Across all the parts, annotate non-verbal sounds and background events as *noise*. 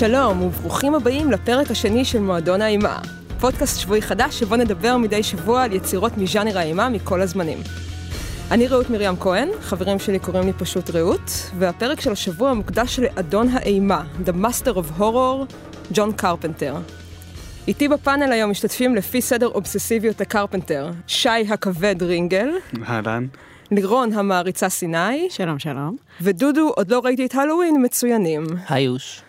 שלום וברוכים הבאים לפרק השני של מועדון האימה, פודקאסט שבועי חדש שבו נדבר מדי שבוע על יצירות מז'אנר האימה מכל הזמנים. אני רעות מרים כהן, חברים שלי קוראים לי פשוט רעות, והפרק של השבוע מוקדש לאדון האימה, The Master of Horror, ג'ון קרפנטר. איתי בפאנל היום משתתפים לפי סדר אובססיביות לקרפנטר, שי הכבד רינגל. אהלן. לירון המעריצה סיני. שלום שלום. ודודו, עוד לא ראיתי את הלואוין, מצוינים. היוש.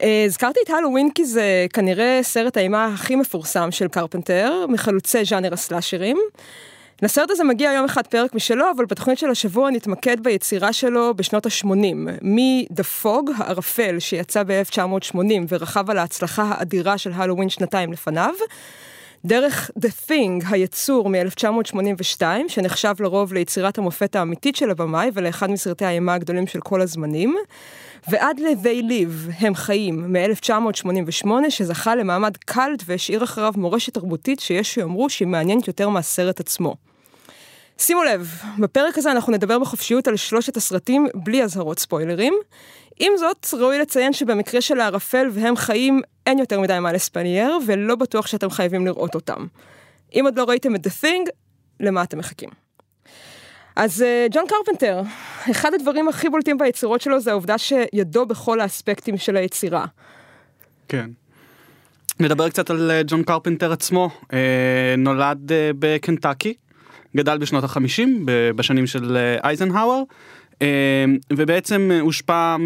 אה, הזכרתי את הלואוין כי זה כנראה סרט האימה הכי מפורסם של קרפנטר, מחלוצי ז'אנר הסלאשרים. לסרט הזה מגיע יום אחד פרק משלו, אבל בתוכנית של השבוע נתמקד ביצירה שלו בשנות ה-80, מ-The Fog, הערפל, שיצא ב-1980 ורכב על ההצלחה האדירה של הלואוין שנתיים לפניו, דרך The Thing, היצור מ-1982, שנחשב לרוב ליצירת המופת האמיתית של הבמאי ולאחד מסרטי האימה הגדולים של כל הזמנים. ועד ל-They Live, הם חיים, מ-1988, שזכה למעמד קאלט והשאיר אחריו מורשת תרבותית שיש שיאמרו שהיא מעניינת יותר מהסרט עצמו. שימו לב, בפרק הזה אנחנו נדבר בחופשיות על שלושת הסרטים בלי אזהרות ספוילרים. עם זאת, ראוי לציין שבמקרה של הערפל והם חיים, אין יותר מדי מה לספנייר, ולא בטוח שאתם חייבים לראות אותם. אם עוד לא ראיתם את The Thing, למה אתם מחכים? אז אה, ג'ון קרפנטר, אחד הדברים הכי בולטים ביצירות שלו זה העובדה שידו בכל האספקטים של היצירה. כן. נדבר קצת על אה, ג'ון קרפנטר עצמו, אה, נולד בקנטקי, גדל בשנות החמישים, בשנים של אייזנהאואר, ובעצם הושפע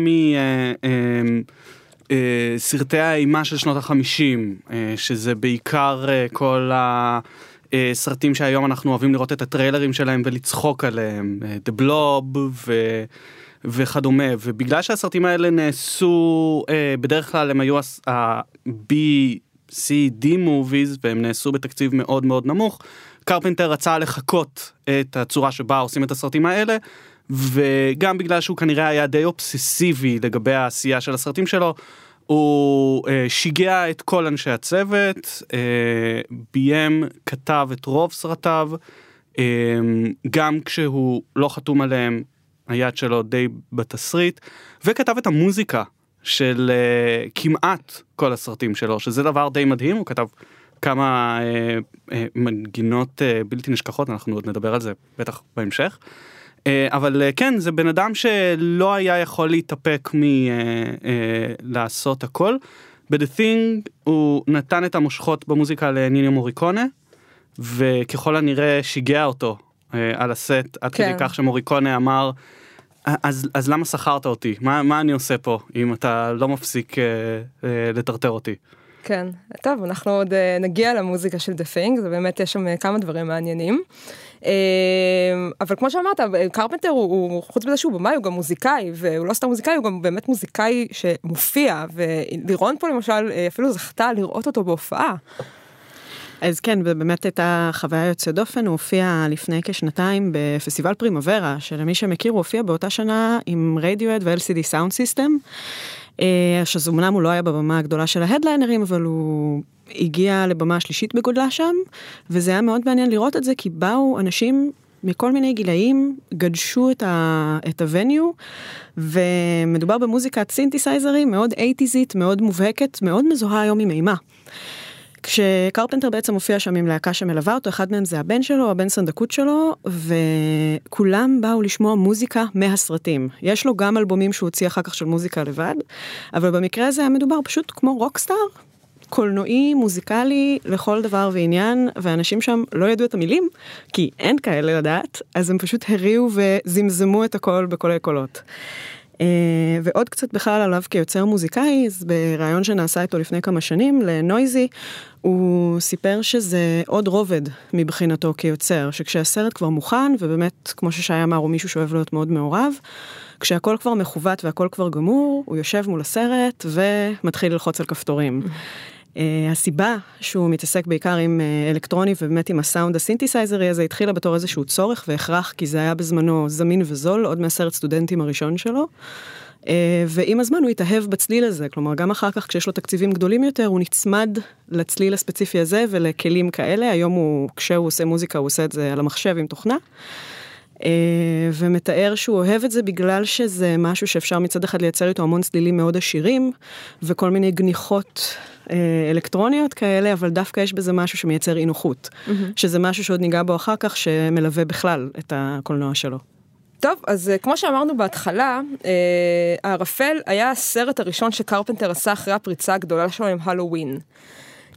מסרטי האימה של שנות החמישים, שזה בעיקר כל ה... אה, סרטים שהיום אנחנו אוהבים לראות את הטריילרים שלהם ולצחוק עליהם, אה, The Blob ו... וכדומה, ובגלל שהסרטים האלה נעשו, אה, בדרך כלל הם היו ה-B, C, D movies, והם נעשו בתקציב מאוד מאוד נמוך, קרפנטר רצה לחקות את הצורה שבה עושים את הסרטים האלה, וגם בגלל שהוא כנראה היה די אובססיבי לגבי העשייה של הסרטים שלו, הוא אה, שיגע את כל אנשי הצוות, אה, ביים, כתב את רוב סרטיו, אה, גם כשהוא לא חתום עליהם, היד שלו די בתסריט, וכתב את המוזיקה של אה, כמעט כל הסרטים שלו, שזה דבר די מדהים, הוא כתב כמה אה, אה, מנגינות אה, בלתי נשכחות, אנחנו עוד נדבר על זה בטח בהמשך. אה, אבל אה, כן, זה בן אדם שלא היה יכול להתאפק מלעשות אה, הכל. ב-The Thing הוא נתן את המושכות במוזיקה לניניו מוריקונה, וככל הנראה שיגע אותו על הסט, עד כן. כדי כך שמוריקונה אמר, אז, אז למה שכרת אותי? מה, מה אני עושה פה אם אתה לא מפסיק אה, אה, לטרטר אותי? כן, טוב, אנחנו עוד אה, נגיע למוזיקה של The Thing, זה באמת יש שם כמה דברים מעניינים. אמ, אבל כמו שאמרת, קרפנטר הוא, חוץ מזה שהוא במאי הוא גם מוזיקאי, והוא לא סתם מוזיקאי, הוא גם באמת מוזיקאי שמופיע, ולירון פה למשל אפילו זכתה לראות אותו בהופעה. אז כן, ובאמת הייתה חוויה יוצאת דופן, הוא הופיע לפני כשנתיים בפסטיבל Primavera, שלמי שמכיר הוא הופיע באותה שנה עם רדיואד ו-LCD Soundsystem. שאז אמנם הוא לא היה בבמה הגדולה של ההדליינרים, אבל הוא הגיע לבמה השלישית בגודלה שם, וזה היה מאוד מעניין לראות את זה, כי באו אנשים מכל מיני גילאים, גדשו את, את ה venue, ומדובר במוזיקת סינתסייזרים מאוד אייטיזית, מאוד מובהקת, מאוד מזוהה היום עם אימה. כשקרפנטר בעצם מופיע שם עם להקה שמלווה אותו, אחד מהם זה הבן שלו, הבן סנדקות שלו, וכולם באו לשמוע מוזיקה מהסרטים. יש לו גם אלבומים שהוא הוציא אחר כך של מוזיקה לבד, אבל במקרה הזה היה מדובר פשוט כמו רוקסטאר, קולנועי, מוזיקלי, לכל דבר ועניין, ואנשים שם לא ידעו את המילים, כי אין כאלה לדעת, אז הם פשוט הריעו וזמזמו את הכל בקולי קולות. Uh, ועוד קצת בכלל עליו כיוצר מוזיקאי, אז בריאיון שנעשה איתו לפני כמה שנים לנויזי, הוא סיפר שזה עוד רובד מבחינתו כיוצר, שכשהסרט כבר מוכן, ובאמת, כמו ששי אמר, הוא מישהו שאוהב להיות מאוד מעורב, כשהכל כבר מכוות והכל כבר גמור, הוא יושב מול הסרט ומתחיל ללחוץ על כפתורים. Uh, הסיבה שהוא מתעסק בעיקר עם uh, אלקטרוני ובאמת עם הסאונד הסינתסייזרי הזה התחילה בתור איזשהו צורך והכרח כי זה היה בזמנו זמין וזול עוד מהסרט סטודנטים הראשון שלו. Uh, ועם הזמן הוא התאהב בצליל הזה, כלומר גם אחר כך כשיש לו תקציבים גדולים יותר הוא נצמד לצליל הספציפי הזה ולכלים כאלה, היום הוא, כשהוא עושה מוזיקה הוא עושה את זה על המחשב עם תוכנה. ומתאר שהוא אוהב את זה בגלל שזה משהו שאפשר מצד אחד לייצר איתו המון צלילים מאוד עשירים וכל מיני גניחות אלקטרוניות כאלה, אבל דווקא יש בזה משהו שמייצר אי נוחות, mm-hmm. שזה משהו שעוד ניגע בו אחר כך שמלווה בכלל את הקולנוע שלו. טוב, אז uh, כמו שאמרנו בהתחלה, הערפל היה הסרט הראשון שקרפנטר עשה אחרי הפריצה הגדולה שלו עם הלואוין.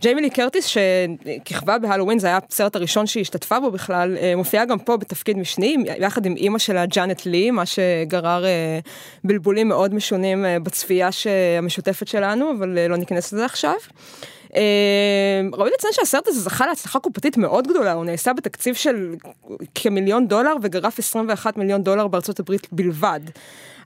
ג'יימי לי קרטיס שכיכבה בהלואוין, זה היה הסרט הראשון שהיא השתתפה בו בכלל, אה, מופיעה גם פה בתפקיד משני, יחד עם אימא שלה ג'אנט לי, מה שגרר אה, בלבולים מאוד משונים אה, בצפייה המשותפת שלנו, אבל לא ניכנס לזה עכשיו. ראוי לציין שהסרט הזה זכה להצלחה קופתית מאוד גדולה, הוא נעשה בתקציב של כמיליון דולר וגרף 21 מיליון דולר בארצות הברית בלבד.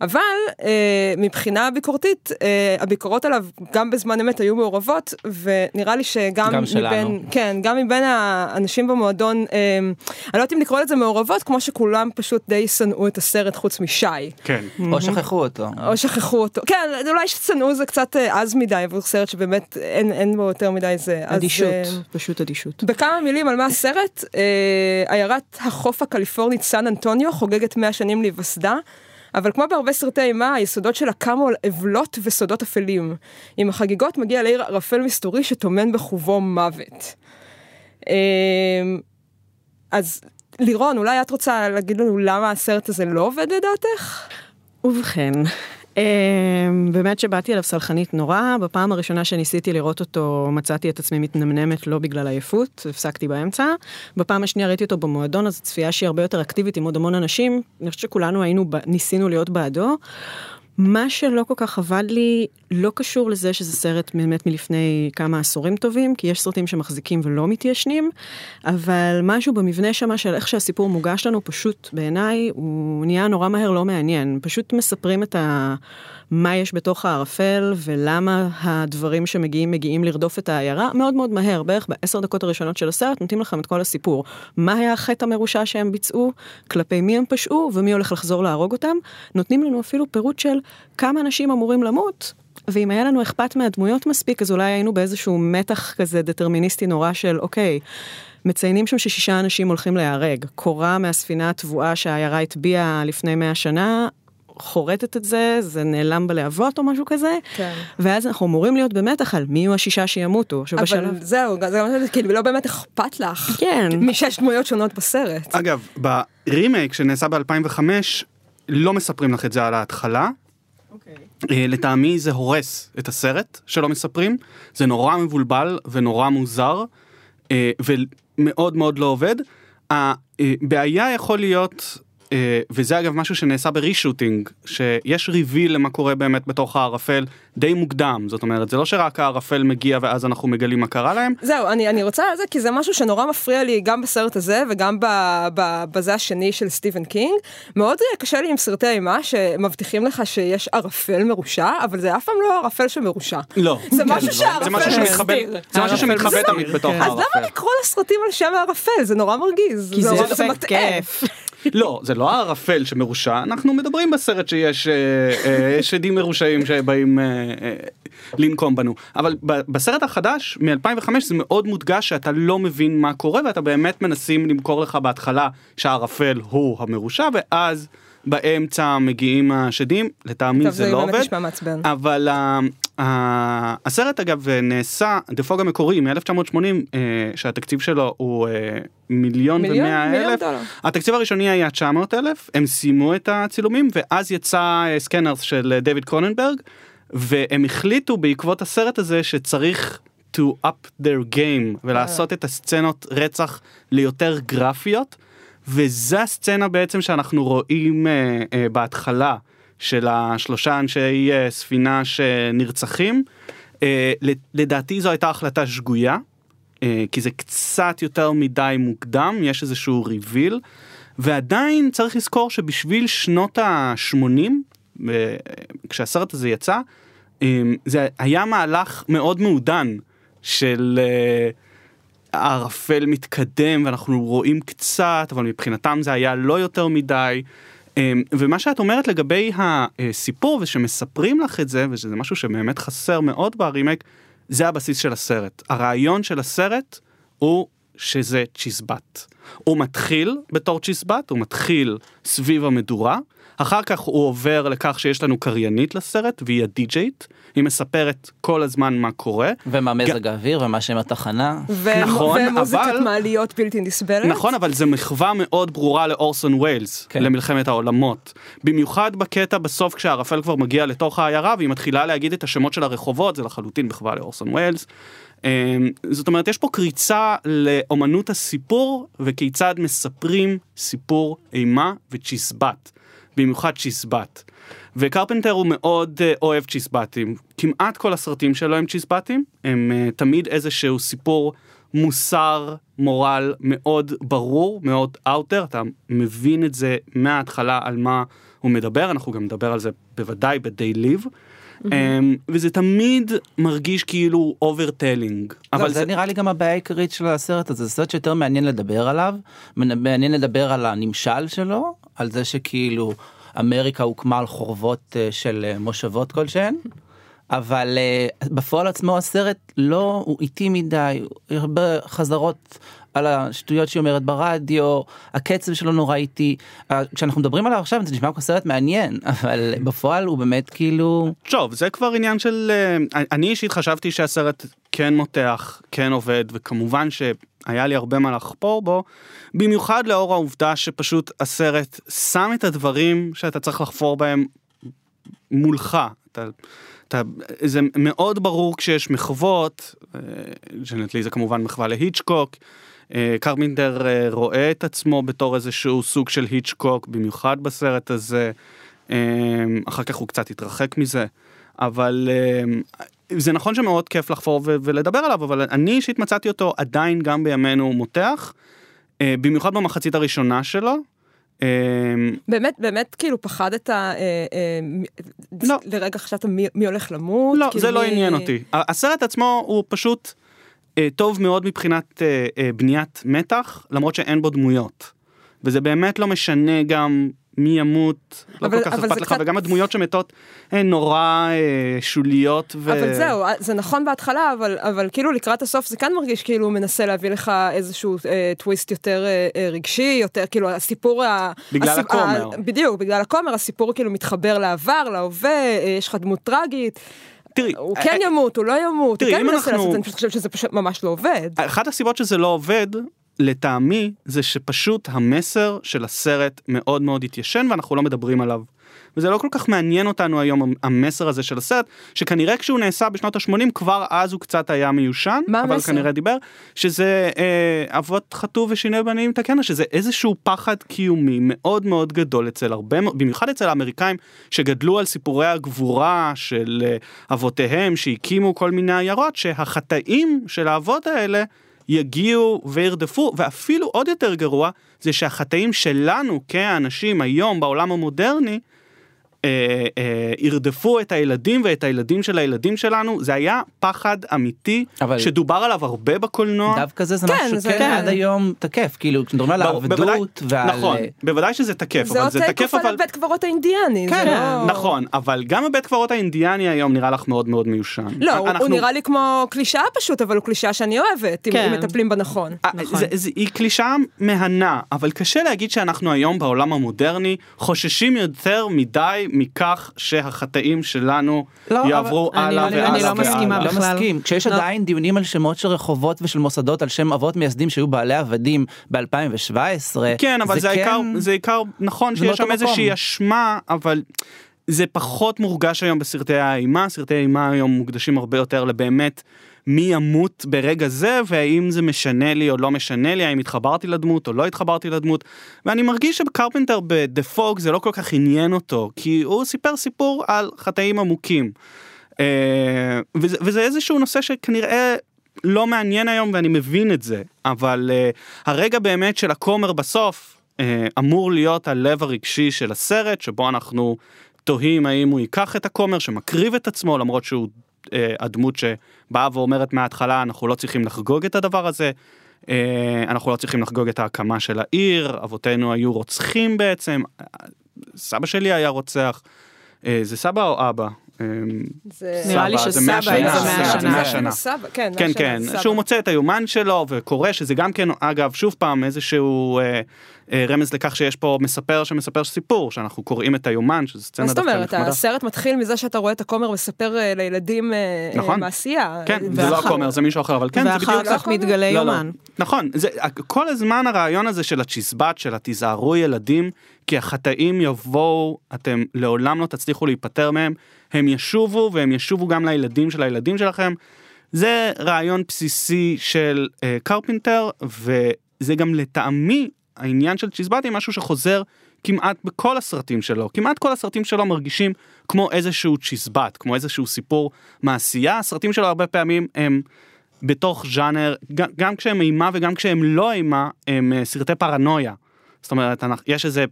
אבל אה, מבחינה ביקורתית, אה, הביקורות עליו גם בזמן אמת היו מעורבות, ונראה לי שגם גם שלנו. מבין, כן, גם מבין האנשים במועדון, אה, אני לא יודעת אם לקרוא לזה מעורבות, כמו שכולם פשוט די שנאו את הסרט חוץ משי. כן. או שכחו אותו. או שכחו אותו. כן, אולי ששנאו זה קצת אה, עז מדי עבור סרט שבאמת אין, אין בו יותר מדי זה. אדישות, אז, אה, פשוט אדישות. בכמה מילים על מה הסרט, אה, עיירת החוף הקליפורנית סן אנטוניו חוגגת 100 שנים להיווסדה. אבל כמו בהרבה סרטי אימה, היסודות שלה קמו על עוולות וסודות אפלים. עם החגיגות מגיע לעיר ערפל מסתורי שטומן בחובו מוות. אמ, אז לירון, אולי את רוצה להגיד לנו למה הסרט הזה לא עובד לדעתך? ובכן, באמת שבאתי אליו סלחנית נורא, בפעם הראשונה שניסיתי לראות אותו מצאתי את עצמי מתנמנמת לא בגלל עייפות, הפסקתי באמצע. בפעם השנייה ראיתי אותו במועדון, אז צפייה שהיא הרבה יותר אקטיבית עם עוד המון אנשים, אני חושבת שכולנו היינו, ניסינו להיות בעדו. מה שלא כל כך עבד לי לא קשור לזה שזה סרט באמת מלפני כמה עשורים טובים, כי יש סרטים שמחזיקים ולא מתיישנים, אבל משהו במבנה שמה של איך שהסיפור מוגש לנו פשוט בעיניי הוא נהיה נורא מהר לא מעניין. פשוט מספרים את ה... מה יש בתוך הערפל ולמה הדברים שמגיעים מגיעים לרדוף את העיירה מאוד מאוד מהר, בערך בעשר דקות הראשונות של הסרט נותנים לכם את כל הסיפור. מה היה החטא המרושע שהם ביצעו, כלפי מי הם פשעו ומי הולך לחזור להרוג אותם. נותנים לנו אפילו פירוט של כמה אנשים אמורים למות, ואם היה לנו אכפת מהדמויות מספיק, אז אולי היינו באיזשהו מתח כזה דטרמיניסטי נורא של אוקיי. מציינים שם ששישה אנשים הולכים להיהרג. קורה מהספינה התבואה שהעיירה הטביעה לפני מאה שנה, חורטת את זה, זה נעלם בלהבות או משהו כזה, כן. ואז אנחנו אמורים להיות במתח על מי יהיו השישה שימותו. אבל שבשלב... זהו, זה גם כאילו לא באמת אכפת לך. כן. משש דמויות שונות בסרט. אגב, ברימייק שנעשה ב-2005, לא מספרים לך את זה על ההתחלה. אה, לטעמי זה הורס את הסרט שלא מספרים, זה נורא מבולבל ונורא מוזר, אה, ומאוד מאוד לא עובד. הבעיה יכול להיות אה, וזה אגב משהו שנעשה ברישוטינג, שיש ריביל למה קורה באמת בתוך הערפל די מוקדם, זאת אומרת זה לא שרק הערפל מגיע ואז אנחנו מגלים מה קרה להם. זהו, אני, אני רוצה על זה כי זה משהו שנורא מפריע לי גם בסרט הזה וגם ב, ב, בזה השני של סטיבן קינג. מאוד קשה לי עם סרטי אימה שמבטיחים לך שיש ערפל מרושע, אבל זה אף פעם לא ערפל שמרושע. לא. זה כן, משהו זה שהערפל מסתיר. זה משהו שמתחבא תמיד בתוך כן. אז הערפל. למה לקרוא לסרטים על שם הערפל? זה נורא מרגיז. כי זה מטעה. כיף. לא, זה לא הערפל שמרושע, אנחנו מדברים בסרט שיש אה, אה, יש עדים מרושעים שבאים אה, לנקום בנו. אבל בסרט החדש מ-2005 זה מאוד מודגש שאתה לא מבין מה קורה ואתה באמת מנסים למכור לך בהתחלה שהערפל הוא המרושע ואז באמצע מגיעים השדים, לטעמי זה לא עובד. אבל uh, uh, הסרט אגב נעשה, דפוג המקורי מ-1980, uh, שהתקציב שלו הוא מיליון? ומאה אלף. התקציב הראשוני היה 900 אלף, הם סיימו את הצילומים, ואז יצא סקנרס של דויד קרוננברג, והם החליטו בעקבות הסרט הזה שצריך to up their game ולעשות את הסצנות רצח ליותר גרפיות. וזה הסצנה בעצם שאנחנו רואים אה, אה, בהתחלה של השלושה אנשי אה, ספינה שנרצחים. אה, לדעתי זו הייתה החלטה שגויה, אה, כי זה קצת יותר מדי מוקדם, יש איזשהו ריביל, ועדיין צריך לזכור שבשביל שנות ה-80, אה, כשהסרט הזה יצא, אה, זה היה מהלך מאוד מעודן. של אה, הערפל מתקדם ואנחנו רואים קצת, אבל מבחינתם זה היה לא יותר מדי. אמ, ומה שאת אומרת לגבי הסיפור ושמספרים לך את זה, ושזה משהו שבאמת חסר מאוד ברימייק, זה הבסיס של הסרט. הרעיון של הסרט הוא שזה צ'יזבט. הוא מתחיל בתור צ'יזבט, הוא מתחיל סביב המדורה, אחר כך הוא עובר לכך שיש לנו קריינית לסרט והיא הדי-ג'ייט, היא מספרת כל הזמן מה קורה. ומה מזג האוויר ומה שם התחנה. נכון, ומוזיקת אבל- מעליות בלתי נסבלת. נכון, אבל זה מחווה מאוד ברורה לאורסון ויילס, כן. למלחמת העולמות. במיוחד בקטע בסוף כשהערפל כבר מגיע לתוך העיירה והיא מתחילה להגיד את השמות של הרחובות, זה לחלוטין מחווה לאורסון ויילס. אמ, זאת אומרת, יש פה קריצה לאומנות הסיפור וכיצד מספרים סיפור אימה וצ'יזבט. במיוחד צ'יזבט. וקרפנטר הוא מאוד אה, אוהב צ'יזבטים. כמעט כל הסרטים שלו הם צ'יזבטים, הם אה, תמיד איזשהו סיפור מוסר, מורל מאוד ברור, מאוד out there, אתה מבין את זה מההתחלה על מה הוא מדבר, אנחנו גם נדבר על זה בוודאי ב-They Live. אמ, וזה תמיד מרגיש כאילו overtelling. אבל זה נראה לי גם הבעיה העיקרית של הסרט הזה, זה סרט שיותר מעניין לדבר עליו, מעניין לדבר על הנמשל שלו, על זה שכאילו אמריקה הוקמה על חורבות אה, של אה, מושבות כלשהן. אבל אה, בפועל עצמו הסרט לא, הוא איטי מדי, הרבה חזרות על השטויות שהיא אומרת ברדיו, הקצב שלו נורא איטי. אה, כשאנחנו מדברים עליו עכשיו זה נשמע כמו סרט מעניין, *laughs* אבל בפועל הוא באמת כאילו... טוב, זה כבר עניין של... אה, אני אישית חשבתי שהסרט כן מותח, כן עובד, וכמובן שהיה לי הרבה מה לחפור בו, במיוחד לאור העובדה שפשוט הסרט שם את הדברים שאתה צריך לחפור בהם מולך. אתה, אתה, זה מאוד ברור כשיש מחוות, אה, שנטלי זה כמובן מחווה להיצ'קוק. אה, קרפינטר אה, רואה את עצמו בתור איזשהו סוג של היצ'קוק, במיוחד בסרט הזה. אחר כך הוא קצת התרחק מזה, אבל זה נכון שמאוד כיף לחפור ו- ולדבר עליו, אבל אני אישית מצאתי אותו עדיין גם בימינו מותח, אה, במיוחד במחצית הראשונה שלו. אה, באמת, באמת, כאילו, פחדת אה, אה, לא. לרגע חשבת מי מי הולך למות? לא, כאילו, זה לא מי- עניין אותי. הסרט עצמו הוא פשוט אה, טוב מאוד מבחינת אה, אה, בניית מתח, למרות שאין בו דמויות. וזה באמת לא משנה גם מי ימות, לא אבל- כל כך אכפת לך, קצת- ומגם הדמויות שמתות הן נורא אה, שוליות. ו... אבל זהו, זה נכון בהתחלה, אבל, אבל כאילו לקראת הסוף זה כן מרגיש כאילו הוא מנסה להביא לך איזשהו אה, טוויסט יותר אה, אה, רגשי, יותר כאילו הסיפור... בגלל הסיפ- הכומר. ה, בדיוק, בגלל הכומר, הסיפור כאילו מתחבר לעבר, להווה, אה, יש לך דמות טרגית. תראי, הוא אה, כן אה, ימות, הוא לא ימות, תראי, הוא כן מנסה אנחנו- לעשות את זה, אני פשוט חושבת שזה פשוט ממש לא עובד. אחת הסיבות שזה לא עובד, לטעמי, זה שפשוט המסר של הסרט מאוד מאוד התיישן ואנחנו לא מדברים עליו. וזה לא כל כך מעניין אותנו היום המסר הזה של הסרט, שכנראה כשהוא נעשה בשנות ה-80 כבר אז הוא קצת היה מיושן, אבל המסר? כנראה דיבר, שזה אה, אבות חטאו ושיני בנים תקנה, שזה איזשהו פחד קיומי מאוד מאוד גדול אצל הרבה, במיוחד אצל האמריקאים שגדלו על סיפורי הגבורה של אה, אבותיהם שהקימו כל מיני עיירות, שהחטאים של האבות האלה יגיעו וירדפו, ואפילו עוד יותר גרוע, זה שהחטאים שלנו כאנשים היום בעולם המודרני, אה, אה, ירדפו את הילדים ואת הילדים של הילדים שלנו, זה היה פחד אמיתי, אבל- שדובר עליו הרבה בקולנוע. דווקא זה זה כן, משהו זה שכן כן. עד היום תקף, כאילו כשמדברים על העבדות ועל... נכון, בוודאי שזה תקף, זה אבל עוד זה תקף תקופה אבל... לבית קברות האינדיאני. זה כן, לא- נכון, אבל גם הבית קברות האינדיאני היום נראה לך מאוד מאוד מיושן. לא, אנחנו- הוא נראה לי כמו קלישאה פשוט, אבל הוא קלישאה שאני אוהבת, כן. אם מטפלים בה נכון. אה, נכון. זה, זה, היא קלישאה מהנה, אבל קשה להגיד שאנחנו היום בעולם המודרני חוששים יותר מדי מכך שהחטאים שלנו לא, יעברו אבל- אני- הלאה אני- והלאה אני לא והלאה. מסכימה לא בכלל. מסכים, כשיש לא. עדיין דיונים על שמות של רחובות ושל מוסדות על שם אבות מייסדים שהיו בעלי עבדים ב-2017. כן, אבל זה העיקר, כן- זה העיקר, נכון זה שיש באותו שם איזושהי. אשמה, אבל זה פחות מורגש היום בסרטי האימה, סרטי האימה היום מוקדשים הרבה יותר לבאמת מי ימות ברגע זה, והאם זה משנה לי או לא משנה לי, האם התחברתי לדמות או לא התחברתי לדמות, ואני מרגיש שקרפנטר ב"דה פוג" זה לא כל כך עניין אותו, כי הוא סיפר סיפור על חטאים עמוקים. אה, וזה, וזה איזשהו נושא שכנראה לא מעניין היום ואני מבין את זה, אבל uh, הרגע באמת של הכומר בסוף uh, אמור להיות הלב הרגשי של הסרט, שבו אנחנו תוהים האם הוא ייקח את הכומר שמקריב את עצמו למרות שהוא אה, הדמות שבאה ואומרת מההתחלה אנחנו לא צריכים לחגוג את הדבר הזה. אה, אנחנו לא צריכים לחגוג את ההקמה של העיר, אבותינו היו רוצחים בעצם, סבא שלי היה רוצח, אה, זה סבא או אבא? אה, זה... נראה לי סבא, שסבא, מאה אם שנה, זה מאה שנה. מאה שנה. סבא, כן, כן כן. שהוא מוצא את היומן שלו וקורא שזה גם כן אגב שוב פעם איזשהו אה, אה, רמז לכך שיש פה מספר שמספר סיפור שאנחנו קוראים את היומן שזה מה סצנה זאת דווקא אומרת, נחמדה. הסרט מתחיל מזה שאתה רואה את הכומר מספר אה, לילדים נכון. מעשייה. כן זה לא הכומר זה מישהו אחר אבל כן זה בדיוק ואחר. כך מתגלה לא, לא. יומן. נכון, זה, כל הזמן הרעיון הזה של הצ'יזבט, של התיזהרו ילדים, כי החטאים יבואו, אתם לעולם לא תצליחו להיפטר מהם, הם ישובו והם ישובו גם לילדים של הילדים שלכם. זה רעיון בסיסי של אה, קרפינטר, וזה גם לטעמי העניין של צ'יזבטים, משהו שחוזר כמעט בכל הסרטים שלו. כמעט כל הסרטים שלו מרגישים כמו איזשהו צ'יזבט, כמו איזשהו סיפור מעשייה. הסרטים שלו הרבה פעמים הם... בתוך ז'אנר, גם, גם כשהם אימה וגם כשהם לא אימה, הם אה, סרטי פרנויה. זאת אומרת, יש איזה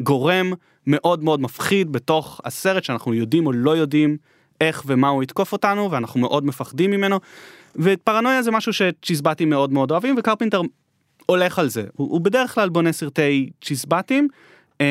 גורם מאוד מאוד מפחיד בתוך הסרט שאנחנו יודעים או לא יודעים איך ומה הוא יתקוף אותנו ואנחנו מאוד מפחדים ממנו. ופרנויה זה משהו שצ'יזבטים מאוד מאוד אוהבים וקרפינטר הולך על זה. הוא, הוא בדרך כלל בונה סרטי צ'יזבטים אה,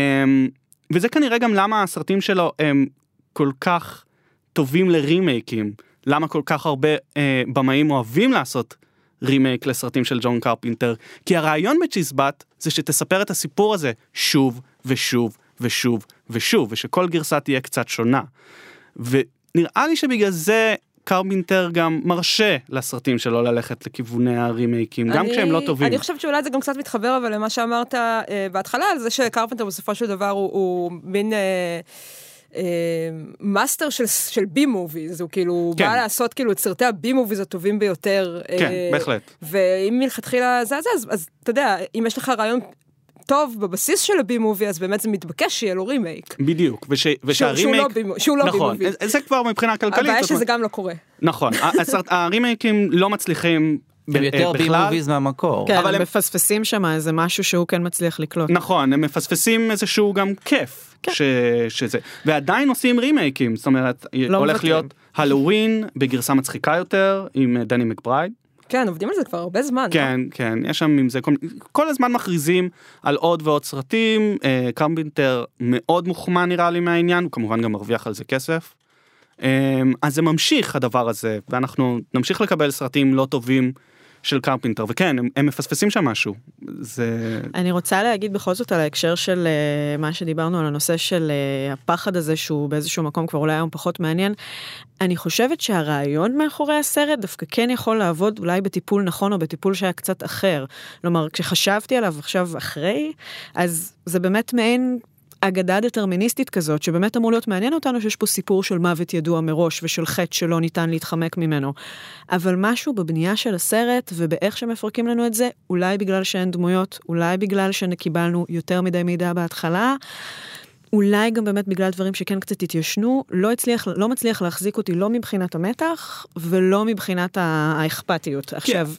וזה כנראה גם למה הסרטים שלו הם כל כך טובים לרימייקים. למה כל כך הרבה אה, במאים אוהבים לעשות רימייק לסרטים של ג'ון קרפינטר? כי הרעיון בצ'יזבט זה שתספר את הסיפור הזה שוב ושוב ושוב ושוב, ושכל גרסה תהיה קצת שונה. ונראה לי שבגלל זה קרפינטר גם מרשה לסרטים שלו ללכת לכיווני הרימייקים, גם אני- כשהם לא טובים. אני חושבת שאולי זה גם קצת מתחבר אבל למה שאמרת אה, בהתחלה, על זה שקרפנטר בסופו של דבר הוא, הוא מין... אה, master של, של B movies, הוא כאילו כן. בא לעשות כאילו את סרטי ה B movies הטובים ביותר. כן, אה, בהחלט. ואם מלכתחילה זה זה, אז, אז אתה יודע, אם יש לך רעיון טוב בבסיס של ה B movie, אז באמת זה מתבקש שיהיה לו רימייק. בדיוק, וש, שהוא, שהוא ושהרימייק... לא שהוא לא בי נכון, מובי. זה כבר מבחינה כלכלית. הבעיה שזה גם לא קורה. נכון, הרימייקים לא מצליחים הם יותר אה, בי בכלל. מוביז מהמקור. כן, אבל הם מפספסים שם איזה משהו שהוא כן מצליח לקלוט. נכון, הם מפספסים איזשהו גם כיף. ש, שזה, ועדיין עושים רימייקים, זאת אומרת, לא הולך מוותרים. להיות הלואוין בגרסה מצחיקה יותר עם אה, דני מקברייד. כן, עובדים על זה כבר הרבה זמן. כן, כן, יש שם עם זה, כל, כל הזמן מכריזים על עוד ועוד סרטים, אה, קרפינטר מאוד מוחמא נראה לי מהעניין, הוא כמובן גם מרוויח על זה כסף. אה, אז זה ממשיך הדבר הזה, ואנחנו נמשיך לקבל סרטים לא טובים של קרפינטר, וכן, הם, הם מפספסים שם משהו. זה... אני רוצה להגיד בכל זאת על ההקשר של אה, מה שדיברנו על הנושא של אה, הפחד הזה שהוא באיזשהו מקום כבר אולי היום פחות מעניין. אני חושבת שהרעיון מאחורי הסרט דווקא כן יכול לעבוד אולי בטיפול נכון או בטיפול שהיה קצת אחר. כלומר, כשחשבתי עליו עכשיו אחרי, אז זה באמת מעין אגדה דטרמיניסטית כזאת, שבאמת אמור להיות מעניין אותנו שיש פה סיפור של מוות ידוע מראש ושל חטא שלא ניתן להתחמק ממנו. אבל משהו בבנייה של הסרט ובאיך שמפרקים לנו את זה, אולי בגלל שאין דמויות, אולי בגלל שקיבלנו יותר מדי מידע בהתחלה, אולי גם באמת בגלל דברים שכן קצת התיישנו, לא הצליח, לא מצליח להחזיק אותי לא מבחינת המתח ולא מבחינת האכפתיות. עכשיו,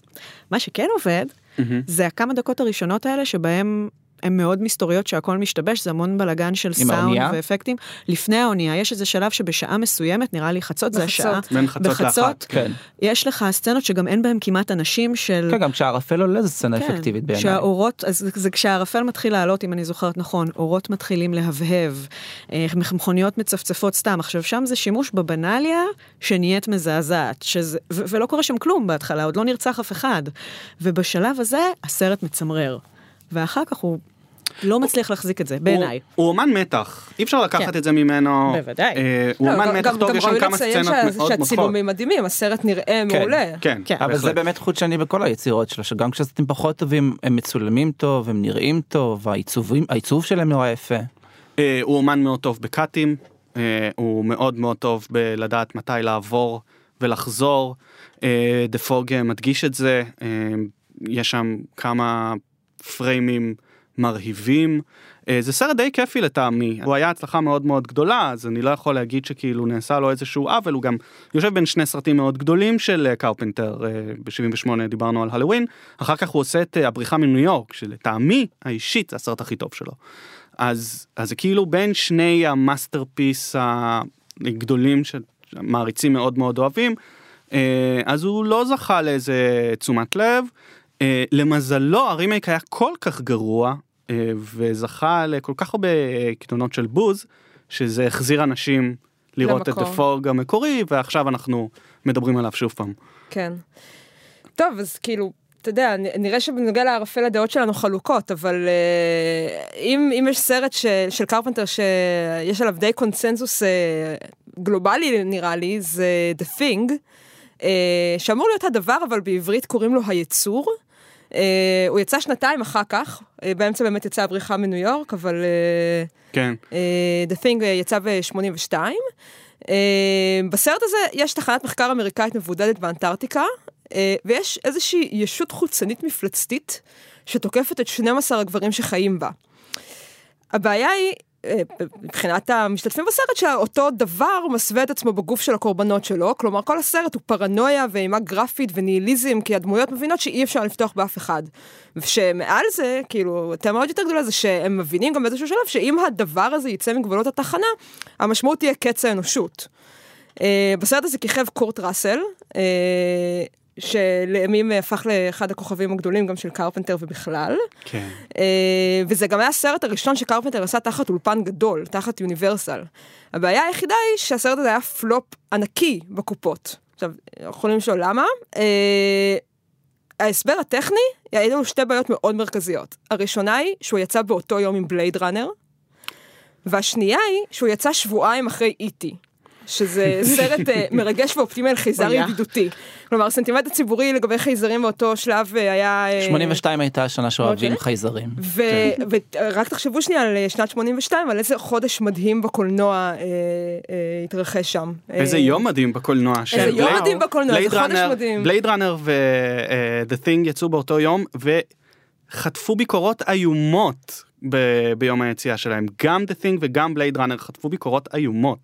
מה שכן עובד, מהמם. זה הכמה דקות הראשונות האלה שבהם הן מאוד מסתוריות שהכל משתבש, זה המון בלאגן של סאונד האונייה? ואפקטים. לפני האונייה, יש איזה שלב שבשעה מסוימת, נראה לי חצות זה בחצות. השעה, בין חצות בחצות, לאחת. כן. יש לך סצנות שגם אין בהם כמעט אנשים של... כן, גם כשהערפל עולה זו סצנה כן, אפקטיבית בעיניי. שהאורות, אז זה- כשהערפל מתחיל לעלות, אם אני זוכרת נכון, אורות מתחילים להבהב, אה, מכוניות מצפצפות סתם. עכשיו, שם זה שימוש בבנליה שנהיית מזעזעת, שזה, ו- ולא קורה שם כלום בהתחלה, עוד לא נרצח אף אחד. ובשלב הזה, הסרט מצמרר. ואחר כך הוא לא מצליח להחזיק את זה, בעיניי. הוא, אומן מתח, אי אפשר לקחת כן. את זה ממנו. בוודאי. אה, הוא לא, אומן מתח טוב, יש שם כמה סצנות מאוד מותחות. שהצילומים מדהימים, הסרט נראה כן, מעולה. כן, כן. אבל זה. באמת חוט שני בכל היצירות שלו, שגם כשסרטים פחות טובים הם מצולמים טוב, הם נראים טוב, העיצוב שלהם נורא יפה. אה, הוא אומן מאוד טוב בקאטים, אה, הוא מאוד מאוד טוב בלדעת מתי לעבור ולחזור. דה פוג מדגיש את זה, יש שם כמה פריימים מרהיבים. אה, זה סרט די כיפי לטעמי, הוא היה הצלחה מאוד מאוד גדולה, אז אני לא יכול להגיד שכאילו נעשה לו איזשהו עוול, הוא גם יושב בין שני סרטים מאוד גדולים של אה, קרפנטר, אה, ב-78 דיברנו על הלואוין, אחר כך הוא עושה את הבריחה מניו יורק, שלטעמי האישית זה הסרט הכי טוב שלו. אז, אז זה כאילו בין שני ה masterpiece הגדולים שמעריצים מאוד מאוד אוהבים, אז הוא לא זכה לאיזה תשומת לב. אה, למזלו הרימייק היה כל כך גרוע, וזכה לכל כך הרבה קיתונות של בוז, שזה החזיר אנשים לראות את למקור. ה Fog המקורי, ועכשיו אנחנו מדברים עליו שוב פעם. כן. טוב, אז כאילו, אתה יודע, נראה שבנוגע לערפל הדעות שלנו חלוקות, אבל אה, אם, אם יש סרט ש, של קרפנטר שיש עליו די קונצנזוס אה, גלובלי נראה לי, זה The Thing, אה, שאמור להיות הדבר, אבל בעברית קוראים לו היצור. אה, הוא יצא שנתיים אחר כך, אה, באמצע באמת יצאה הבריחה מניו יורק, אבל... אה, כן. The Thing יצא ב-82. בסרט הזה יש תחנת מחקר אמריקאית מבודדת באנטארקטיקה, ויש איזושהי ישות חוצנית מפלצתית שתוקפת את 12 הגברים שחיים בה. הבעיה היא, מבחינת המשתתפים בסרט, שאותו דבר מסווה את עצמו בגוף של הקורבנות שלו, כלומר כל הסרט הוא פרנויה ואימה גרפית וניהיליזם, כי הדמויות מבינות שאי אפשר לפתוח באף אחד. ושמעל זה, כאילו, תמה עוד יותר גדולה זה שהם מבינים גם באיזשהו שלב שאם הדבר הזה יצא מגבולות התחנה, המשמעות תהיה קץ האנושות. אה, בסרט הזה כיכב קורט ראסל, אה, שלימים הפך לאחד הכוכבים הגדולים גם של קרפנטר ובכלל. כן. אה, וזה גם היה הסרט הראשון שקרפנטר עשה תחת אולפן גדול, תחת יוניברסל. הבעיה היחידה היא שהסרט הזה היה פלופ ענקי בקופות. עכשיו, יכולים לשאול למה. אה, ההסבר הטכני, היו לנו שתי בעיות מאוד מרכזיות. הראשונה היא שהוא יצא באותו יום עם בלייד ראנר, והשנייה היא שהוא יצא שבועיים אחרי E.T. שזה *laughs* סרט אה, מרגש ואופטימי על חייזר. ידידותי. כלומר, הסנטימנט הציבורי לגבי חייזרים באותו שלב אה, היה... אה, 82 הייתה השנה שאוהבים אוקיי. חייזרים. ורק תחשבו שנייה על אה, שנת 82, על איזה חודש מדהים בקולנוע אה, אה, התרחש שם. איזה אה, יום מדהים בקולנוע. איזה יום מדהים בקולנוע, זה בלייד חודש מדהים. בלייד ראנר ו-The Thing יצאו באותו יום, וחטפו ביקורות איומות ב- ביום היציאה שלהם. גם The Thing וגם בלייד ראנר חטפו ביקורות איומות.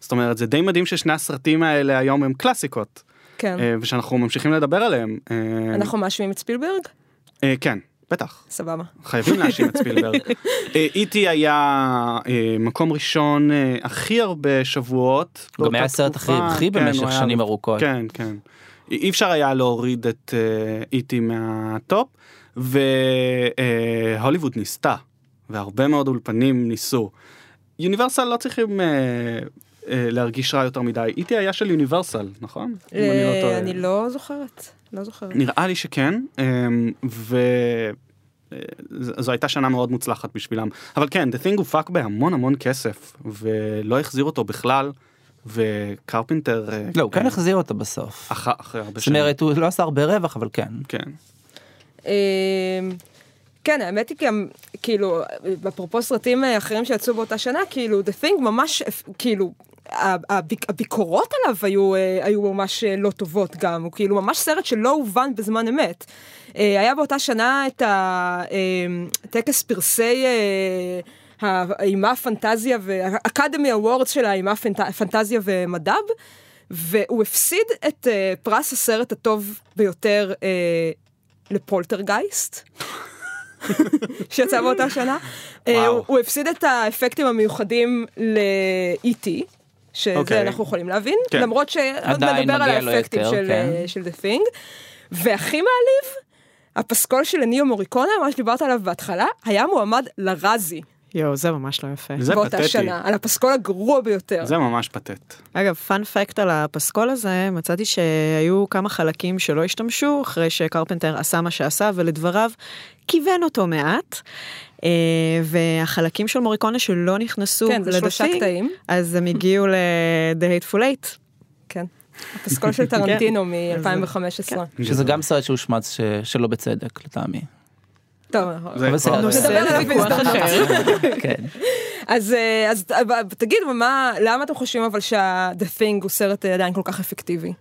זאת אומרת, זה די מדהים ששני הסרטים האלה היום הם קלאסיקות, כן. אה, ושאנחנו ממשיכים לדבר עליהם. אה, אנחנו מאשמים את ספילברג? אה, כן, בטח. סבבה. חייבים להאשים את ספילברג. *laughs* איטי היה אה, מקום ראשון הכי הרבה שבועות. גם היה הסרט הכי כן, במשך היה- שנים ארוכות. כן, כן. אי אפשר היה להוריד את איטי מהטופ, והוליווד ניסתה, והרבה מאוד אולפנים ניסו. יוניברסל לא צריכים להרגיש רע יותר מדי. איטי היה של יוניברסל, נכון? אם אני לא אה, טועה. אני לא זוכרת. לא זוכרת. נראה לי שכן, אמ, ו... אה, זו הייתה שנה מאוד מוצלחת בשבילם. אבל כן, The Thing הופק בהמון המון כסף, ולא החזיר אותו בכלל, וקרפינטר... אה, לא, הוא כן אה, החזיר אותו בסוף. אח- אחרי הרבה זאת שנים. אומרת, הוא לא עשה הרבה רווח, אבל כן. כן. אמ, כן, האמת היא גם, כאילו, אפרופו סרטים אה, אחרים שיצאו באותה שנה, כאילו, The Thing ממש, כאילו, הביקורות עליו היו, אה, היו ממש אה, לא טובות גם, הוא כאילו ממש סרט שלא הובן בזמן אמת. אה, היה באותה שנה את הטקס פרסי אה, האימה, פנטזיה וה Academy Awards של האימה, פנט- פנטזיה ומד"ב, והוא הפסיד את פרס הסרט הטוב ביותר ל Poltergeist. *laughs* שיצא באותה שנה. הוא- הוא הפסיד את האפקטים המיוחדים ל-E.T. שזה אוקיי. אנחנו יכולים להבין, כן. למרות שעוד נדבר על האפקטים יותר, של, כן. אה, של The Thing. והכי מעליב, הפסקול של אניו מוריקונה, מה שדיברת עליו בהתחלה, היה מועמד לרזי יואו, זה ממש לא יפה. זה באותה פתטי. שנה, על הפסקול הגרוע ביותר. זה ממש פתט. אגב, פאנ פקט על הפסקול הזה, מצאתי שהיו כמה חלקים שלא השתמשו אחרי שקרפנטר עשה מה שעשה, ולדבריו כיוון אותו מעט. אה, והחלקים של מוריקונה שלא נכנסו כן, זה שלושה לדפים, קטעים. אז הם הגיעו ל-The Hateful Eight. כן. הפסקול של *laughs* טרנטינו מ-2015. שזה גם סרט שהושמץ ש- שלא בצדק, לטעמי. טוב, נכון. זה אבל בסדר. נדבר עליו בהזדמנות. אחר. כן. אז, אה, תגידו, מה, למה אתם חושבים אבל שה-The Thing הוא סרט אה, עדיין כל כך אפקטיבי?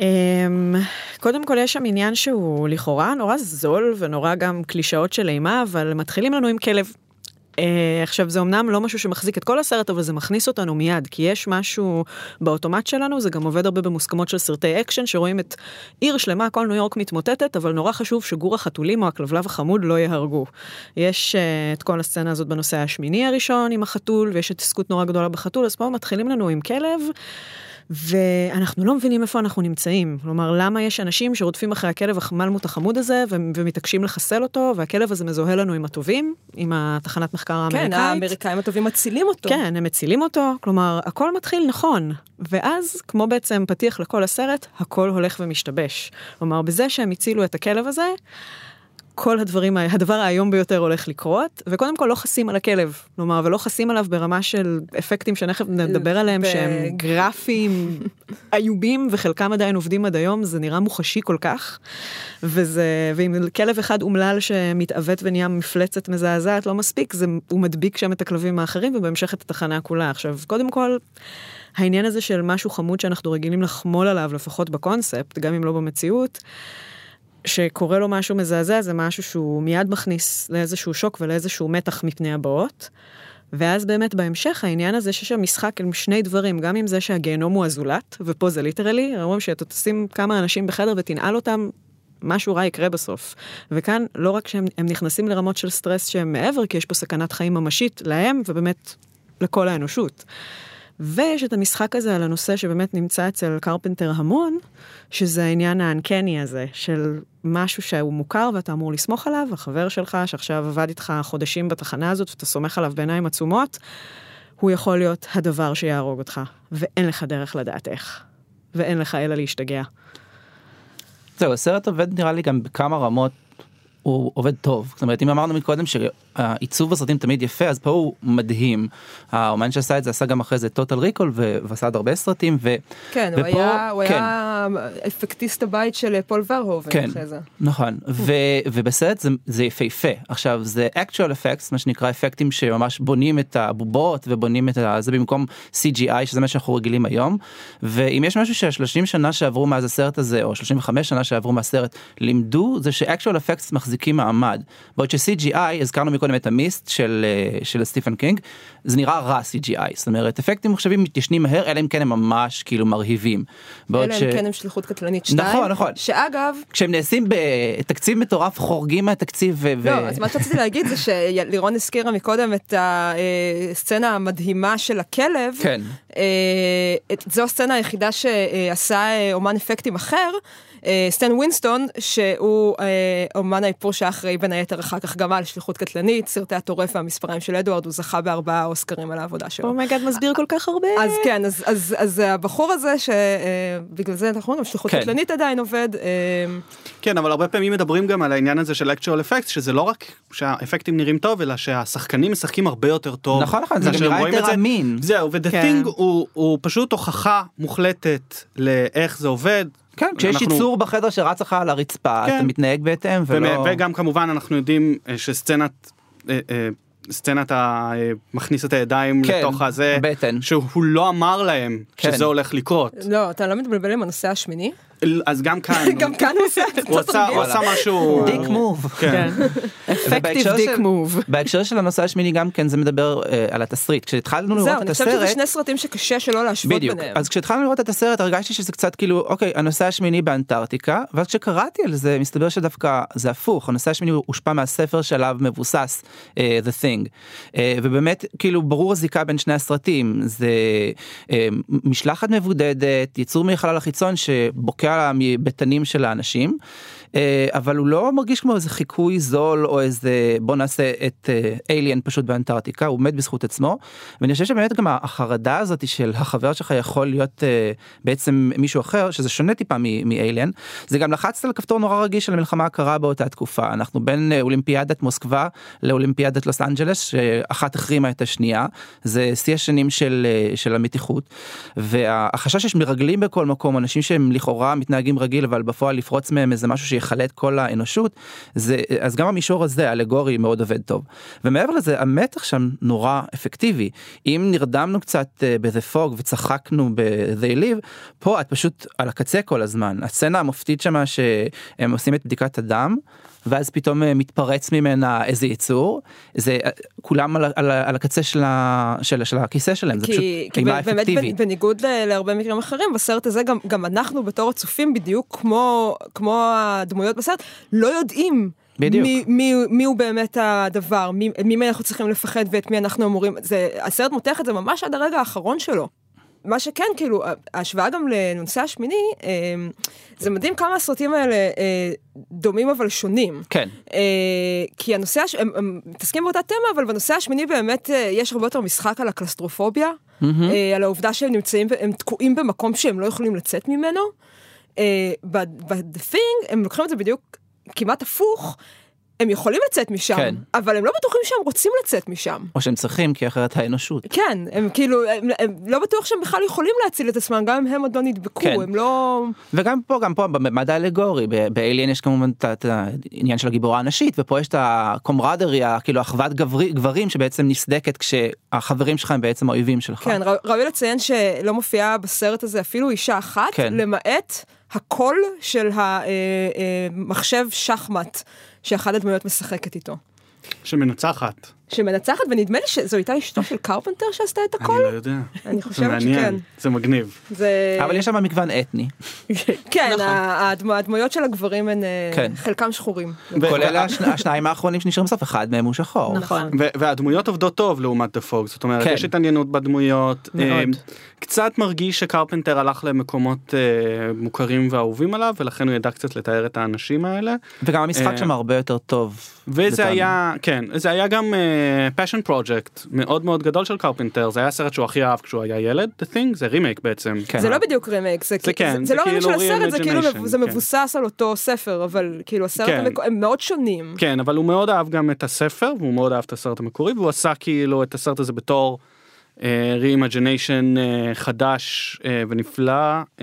אמ, קודם כל יש שם עניין שהוא לכאורה נורא זול ונורא גם קלישאות של אימה, אבל מתחילים לנו עם כלב. אה, עכשיו זה אמנם לא משהו שמחזיק את כל הסרט אבל זה מכניס אותנו מיד כי יש משהו באוטומט שלנו זה גם עובד הרבה במוסכמות של סרטי אקשן שרואים את עיר שלמה כל ניו יורק מתמוטטת אבל נורא חשוב שגור החתולים או הכלבלב החמוד לא יהרגו. יש uh, את כל הסצנה הזאת בנושא השמיני הראשון עם החתול ויש התעסקות נורא גדולה בחתול אז פה מתחילים לנו עם כלב. ואנחנו לא מבינים איפה אנחנו נמצאים. כלומר, למה יש אנשים שרודפים אחרי הכלב המלמות החמוד הזה ומתעקשים לחסל אותו, והכלב הזה מזוהה לנו עם הטובים, עם התחנת מחקר האמריקאית. כן, האמריקאים הטובים מצילים אותו. כן, הם מצילים אותו, כלומר, הכל מתחיל נכון. ואז, כמו בעצם פתיח לכל הסרט, הכל הולך ומשתבש. כלומר, בזה שהם הצילו את הכלב הזה, כל הדברים, הדבר האיום ביותר הולך לקרות, וקודם כל לא חסים על הכלב, כלומר, ולא חסים עליו ברמה של אפקטים שתכף נדבר עליהם, ב... שהם גרפיים, איומים, וחלקם עדיין עובדים עד היום, זה נראה מוחשי כל כך, וזה, ואם כלב אחד אומלל שמתעוות ונהיה מפלצת מזעזעת לא מספיק, זה, הוא מדביק שם את הכלבים האחרים, ובהמשך את התחנה כולה. עכשיו, קודם כל, העניין הזה של משהו חמוד שאנחנו רגילים לחמול עליו, לפחות בקונספט, גם אם לא במציאות, שקורה לו משהו מזעזע זה משהו שהוא מיד מכניס לאיזשהו שוק ולאיזשהו מתח מפני הבאות. ואז באמת בהמשך העניין הזה שיש שם משחק עם שני דברים, גם עם זה שהגיהנום הוא הזולת, ופה זה ליטרלי, אומרים שאתה תשים כמה אנשים בחדר ותנעל אותם, משהו רע יקרה בסוף. וכאן לא רק שהם נכנסים לרמות של סטרס שהם מעבר, כי יש פה סכנת חיים ממשית להם, ובאמת לכל האנושות. ויש את המשחק הזה על הנושא שבאמת נמצא אצל קרפנטר המון, שזה העניין האנקני הזה, של משהו שהוא מוכר ואתה אמור לסמוך עליו, החבר שלך שעכשיו עבד איתך חודשים בתחנה הזאת ואתה סומך עליו בעיניים עצומות, הוא יכול להיות הדבר שיהרוג אותך, ואין לך דרך לדעת איך, ואין לך אלא להשתגע. זהו, הסרט עובד נראה לי גם בכמה רמות הוא עובד טוב. זאת אומרת, אם אמרנו מקודם שהעיצוב בסרטים תמיד יפה, אז פה הוא מדהים. האומן שעשה את זה עשה גם אחרי זה טוטל ריקול ועשה עוד הרבה סרטים. ו... כן, ופה, הוא היה, הוא כן. היה אפקטיסט הבית של פול ורהובן כן, אחרי זה. נכון, ו... ובסרט זה, זה יפהפה. עכשיו, זה actual effects, מה שנקרא אפקטים שממש בונים את הבובות ובונים את זה במקום CGI, שזה מה שאנחנו רגילים היום. ואם יש משהו שהשלושים שנה שעברו מאז הסרט הזה, או 35 שנה שעברו מהסרט, לימדו, זה ש-actual effects מחזיקים מעמד. בעוד ש-CGI, הזכרנו מקודם את המיסט של, אה, של סטיפן קינג, זה נראה רע CGI, זאת אומרת אפקטים מחשבים מתיישנים מהר, אלא אם כן הם ממש כאילו מרהיבים. אלא ש... אם כן הם שליחות קטלנית 2. נכון, נכון. שאגב... כשהם נעשים בתקציב מטורף חורגים מהתקציב ו... לא, אז מה שרציתי להגיד זה שלירון הזכירה מקודם את הסצנה המדהימה של הכלב. כן. אה, זו הסצנה היחידה שעשה אומן אפקטים אחר. אה, סטן ווינסטון, שהוא אה, אומן האיפור שאחראי בין היתר אחר כך גם על שליחות קטלנית, סרטי הטורף והמספריים של אדוארד, הוא זכה בארבעה אוסקרים על העבודה שלו. oh my God מסביר כל כך הרבה. אז כן, אז, אז, אז הבחור הזה, שבגלל אה, זה אנחנו אומרים, שליחות כן. קטלנית עדיין עובד. כן, אבל הרבה פעמים מדברים גם על העניין הזה של actual effects, שזה לא רק שהאפקטים נראים טוב, אלא שהשחקנים משחקים הרבה יותר טוב. נכון, נכון, זה נראה יותר אמין. זהו, ו-The כן. Thing הוא, הוא פשוט הוכחה מוחלטת לאיך זה עובד. כן, כשיש אנחנו... ייצור בחדר שרץ לך על הרצפה, כן. אתה מתנהג בהתאם ולא... וגם כמובן אנחנו יודעים אה, שסצנת... אה, אה, סצנת המכניס את הידיים כן, לתוך הזה, בטן. שהוא לא אמר להם כן. שזה הולך לקרות. לא, אתה לא מתבלבל עם הנושא השמיני? אז גם כאן, גם כאן הוא עושה הוא עשה משהו, דיק מוב, אפקטיב דיק מוב. בהקשר של הנושא השמיני גם כן זה מדבר אה, על התסריט, כשהתחלנו לראות את הסרט, זהו, אני חושבת שזה שני סרטים שקשה שלא להשוות ביניהם, אז כשהתחלנו לראות את הסרט הרגשתי שזה קצת כאילו אוקיי הנושא השמיני באנטארקטיקה, ואז כשקראתי על זה מסתבר שדווקא זה הפוך, הנושא השמיני הושפע מהספר שעליו מבוסס uh, The Thing, uh, ובאמת כאילו ברור הזיקה בין שני הסרטים, זה משלחת מבודדת, יצור מחלל החיצון שבוקע בוקע מבטנים של האנשים. אה, אבל הוא לא מרגיש כמו איזה חיקוי זול או איזה בוא נעשה את אליאן פשוט באנטארקטיקה הוא מת בזכות עצמו. ואני חושב שבאמת גם החרדה הזאת של החבר שלך יכול להיות אה, בעצם מישהו אחר שזה שונה טיפה מאליאן זה גם לחצת על כפתור נורא רגיש של המלחמה הקרה באותה תקופה. אנחנו בין אה, אולימפיאדת מוסקבה לאולימפיאדת לוס אנג'לס שאחת החרימה את השנייה. זה שיא השנים של של המתיחות. והחשש שיש מרגלים בכל מקום אנשים שהם לכאורה מתנהגים רגיל אבל בפועל לפרוץ מהם איזה משהו שיכלה את כל האנושות, זה, אז גם המישור הזה האלגורי מאוד עובד טוב. ומעבר לזה המתח שם נורא אפקטיבי. אם נרדמנו קצת אה, באיזה פוג וצחקנו ב-they live, פה את פשוט על הקצה כל הזמן. הסצנה המופתית שמה שהם עושים את בדיקת הדם. ואז פתאום אה, מתפרץ ממנה איזה יצור זה אה, כולם על, על, על הקצה של, ה, של, של הכיסא שלהם זה פשוט כי אימה באמת אפקטיבית. בניגוד ל- להרבה מקרים אחרים בסרט הזה גם גם אנחנו בתור הצופים בדיוק כמו כמו הדמויות בסרט לא יודעים. בדיוק. מי, מי, מי הוא באמת הדבר, מי, ממי אנחנו צריכים לפחד ואת מי אנחנו אמורים, זה, הסרט מותח את זה ממש עד הרגע האחרון שלו. מה שכן, כאילו, ההשוואה גם לנושא השמיני, אה, זה מדהים כמה הסרטים האלה אה, דומים אבל שונים. כן. אה, כי הנושא, הש... הם, הם מתעסקים באותה תמה, אבל בנושא השמיני באמת אה, יש הרבה יותר משחק על הקלסטרופוביה, אה, על העובדה שהם נמצאים, הם תקועים במקום שהם לא יכולים לצאת ממנו. ב-The Thing הם לוקחים את זה בדיוק כמעט הפוך. הם יכולים לצאת משם, כן. אבל הם לא בטוחים שהם רוצים לצאת משם. או שהם צריכים כי אחרת האנושות. כן, הם כאילו, הם, הם לא בטוח שהם בכלל יכולים להציל את עצמם, גם אם הם עוד לא נדבקו, כן. הם לא... וגם פה גם פה בממד האלגורי ב- באליין יש כמובן את- העניין של הגיבורה הנשית ופה יש את הקומרדרי כאילו אחוות גברי- גברים שבעצם נסדקת כשהחברים שלך הם בעצם האויבים שלך. כן, ראוי- ראוי לציין שלא מופיעה בסרט הזה אפילו אישה אחת, כן. למעט הקול של המחשב שחמט שאחת הדמויות משחקת איתו. שמנצחת. שמנצחת, ונדמה לי שזו הייתה אשתו של קרפנטר שעשתה את אני הקול. לא יודע. אני חושבת שכן. זה מגניב. זה... אבל יש שם מגוון אתני. כן, נכון. הדמויות של הגברים הן אה, כן. חלקם שחורים. כולל השני- השניים האחרונים שנשארים בסוף אחד מהם הוא שחור. נכון. והדמויות עובדות טוב לעומת דה פוג, זאת אומרת, כן. יש התעניינות בדמויות. מאוד. אה, קצת מרגיש שקרפנטר הלך למקומות אה, מוכרים ואהובים עליו, ולכן הוא ידע קצת לתאר את האנשים האלה. וגם המשחק שם הרבה יותר טוב. וזה. היה, כן, זה היה גם passion project מאוד מאוד גדול של קרפנטר, זה היה סרט שהוא הכי אהב כשהוא היה ילד, The Thing, זה רימייק בעצם. כן. זה לא בדיוק רימייק, זה, זה כן, זה, זה זה לא רימייק של כאילו הסרט, זה כאילו זה כן. מבוסס על אותו ספר, אבל כאילו הסרט, כן. המקו- הם מאוד שונים. כן, אבל הוא מאוד אהב גם את הספר, והוא מאוד אהב את הסרט המקורי, והוא עשה כאילו את הסרט הזה בתור re-imagination uh, חדש uh, ונפלא, uh,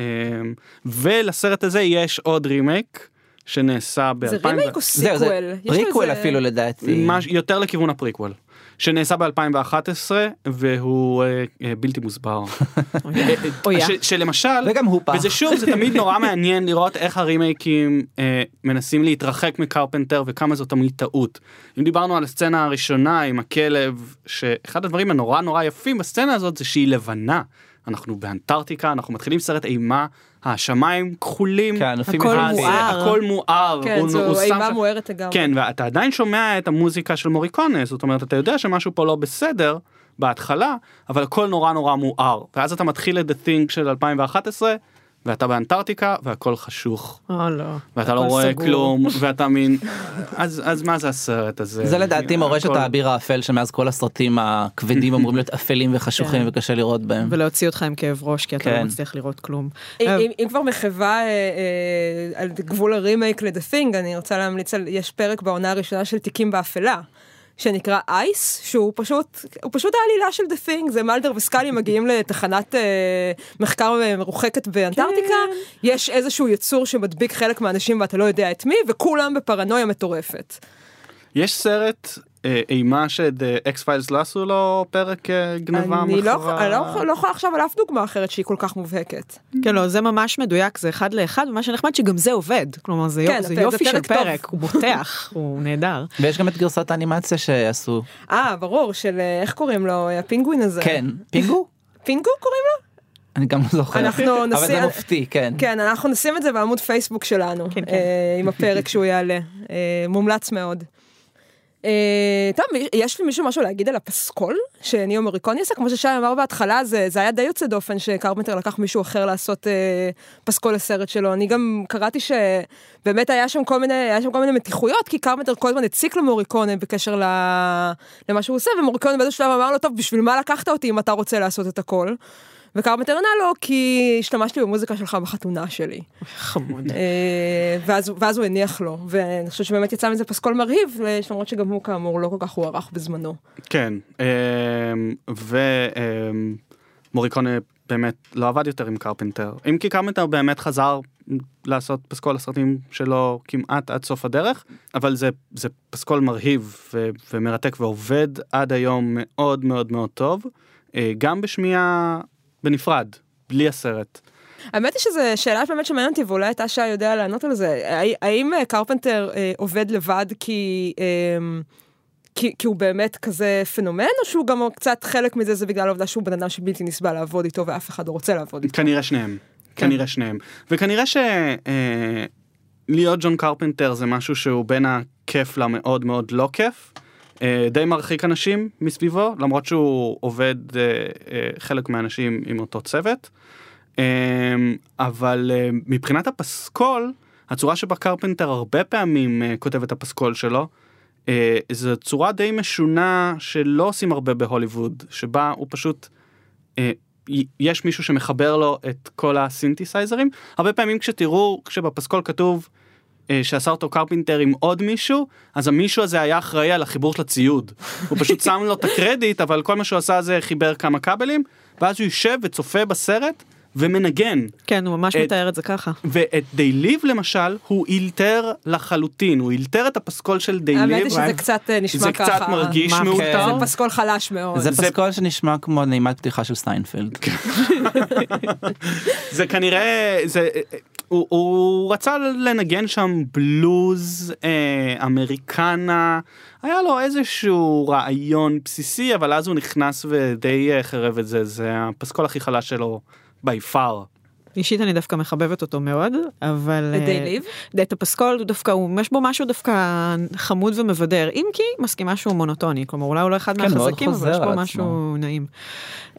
ולסרט הזה יש עוד רימייק שנעשה ב-2000, זה רימייק או זהו, זה sequel? יש לו פריקוול איזה- אפילו לדעתי. מש- יותר לכיוון הפריקוול. שנעשה ב-2011 והוא אה, אה, בלתי מוסבר. *laughs* אויה. ש- שלמשל, וגם הוא פח. וזה שוב זה תמיד נורא *laughs* מעניין לראות איך הרימייקים אה, מנסים להתרחק מקרפנטר וכמה זו תמיד טעות. אם דיברנו על הסצנה הראשונה עם הכלב שאחד הדברים הנורא נורא יפים בסצנה הזאת זה שהיא לבנה. אנחנו באנטארקטיקה אנחנו מתחילים סרט אימה השמיים כחולים. כן, הכל מבחינתי. מואר. הכל מואר. כן, הוא- הוא זו שם אימה שם- מוארת לגמרי. כן, ואתה עדיין שומע את המוזיקה של מוריקונה, זאת אומרת, אתה יודע שמשהו פה לא בסדר בהתחלה, אבל הכל נורא נורא מואר. ואז אתה מתחיל את The Thing של 2011, ואתה באנטארקטיקה, והכל חשוך, או לא. ואתה לא רואה סגור. כלום, *laughs* ואתה מין... אז, אז מה זה הסרט הזה? זה לדעתי מורשת הכל- האביר האפל שמאז כל הסרטים הכבדים אמורים להיות אפלים וחשוכים כן. וקשה לראות בהם. ולהוציא אותך עם כאב ראש, כי אתה לא כן. מצליח לראות כלום. אם- אה, אם- אם כבר מחווה אה, אה, על גבול הרימייק ל-The Thing, אני רוצה להמליץ על, יש פרק בעונה הראשונה של תיקים באפלה. שנקרא אייס, שהוא פשוט, הוא פשוט העלילה של The Thing, זה מלדר וסקאלי מגיעים לתחנת אה, מחקר אה, מרוחקת באנטארקטיקה, כן. יש איזשהו יצור שמדביק חלק מהאנשים ואתה לא יודע את מי, וכולם בפרנויה מטורפת. יש סרט אימה ש X-Files לא עשו לו פרק אה, גנבו אני לא? אני לא, לא יכולה לחשוב על אף דוגמה אחרת שהיא כל כך מובהקת. כן, לא, זה ממש מדויק, זה אחד לאחד, ומה שנחמד שגם זה עובד. כלומר, זה כן, יופ- זה זה יופי של פרק הוא בוטח, *laughs* הוא נהדר. ויש גם את גרסת האנימציה שעשו. אה, ברור, של אה, איך קוראים לו, הפינגווין הזה. כן, פינגו? *laughs* פינגו קוראים לו? אני גם לא זוכר. אנחנו אבל נשים- זה מופתי, כן. כן, אנחנו נשים את זה בעמוד פייסבוק שלנו, כן, כן. אה, עם הפרק שהוא יעלה. אה, מומלץ מאוד. אה, טוב, יש לי מישהו משהו להגיד על הפסקול שניאו מוריקוני עשה? כמו ששי אמר בהתחלה, זה, זה היה די יוצא דופן שקרפנטר לקח מישהו אחר לעשות אה, פסקול לסרט שלו. אני גם קראתי שבאמת היה שם כל מיני, היה שם כל מיני מתיחויות, כי קרפנטר כל הזמן הציק למוריקוני בקשר ל... למה שהוא עושה, ומוריקוני באיזשהו שלב אמר לו, טוב, בשביל מה לקחת אותי אם אתה רוצה לעשות את הכל? וקרפנטר ענה לו, כי השתמשתי במוזיקה שלך בחתונה שלי. חמוד. אה, ואז, ואז הוא הניח לו, ואני חושבת שבאמת יצא מזה פסקול מרהיב, למרות שגם הוא כאמור לא כל כך הוערך בזמנו. כן, אמ, ומוריקונה באמת לא עבד יותר עם קרפנטר. אם כי קרפנטר באמת חזר לעשות פסקול הסרטים שלו כמעט עד סוף הדרך, אבל זה, זה פסקול מרהיב ו, ומרתק ועובד עד היום מאוד מאוד מאוד טוב, אה, גם בשמיעה בנפרד, בלי הסרט. האמת היא שזו שאלה באמת שמעניינת אותי, ואולי אתה שי יודע לענות על זה. האם אה, קרפנטר אה, עובד לבד כי... אה, כי, כי הוא באמת כזה פנומן, או שהוא גם קצת חלק מזה זה בגלל העובדה שהוא בן אדם שבלתי נסבל לעבוד איתו ואף אחד לא רוצה לעבוד איתו. כנראה שניהם. כן. כנראה שניהם. וכנראה שלהיות אה, ג'ון קרפנטר זה משהו שהוא בין הכיף למאוד מאוד לא כיף. אה, די מרחיק אנשים מסביבו, למרות שהוא עובד אה, אה, חלק מהאנשים עם אותו צוות. אבל מבחינת הפסקול, הצורה שבה קרפנטר הרבה פעמים כותב את הפסקול שלו, זו צורה די משונה שלא עושים הרבה בהוליווד, שבה הוא פשוט, יש מישהו שמחבר לו את כל הסינתסייזרים. הרבה פעמים כשתראו, כשבפסקול כתוב שעשה אותו קרפנטר עם עוד מישהו, אז המישהו הזה היה אחראי על החיבור של הציוד. הוא פשוט שם לו את הקרדיט, אבל כל מה שהוא עשה זה חיבר כמה כבלים, ואז הוא יושב וצופה בסרט, ומנגן. כן, הוא ממש את, מתאר את זה ככה. ואת They Live למשל, הוא אילתר לחלוטין, הוא אילתר את הפסקול של They Live. האמת היא שזה קצת אה, נשמע זה ככה. זה קצת מרגיש מאולתר. זה פסקול חלש מאוד. זה פסקול שנשמע כמו נעימת פתיחה של סטיינפלד. *laughs* זה כנראה, זה... הוא, הוא רצה לנגן שם בלוז אה, אמריקנה, היה לו איזשהו רעיון בסיסי, אבל אז הוא נכנס ודי אה, חרב את זה, זה הפסקול הכי חלש שלו by far. אישית אני דווקא מחבבת אותו מאוד, אבל... את They Live? את הפסקול דווקא, הוא, יש בו משהו דווקא חמוד ומבדר, אם כי מסכימה שהוא מונוטוני, כלומר אולי הוא לא אחד כן, מהחזקים, אבל יש בו משהו נעים. Um,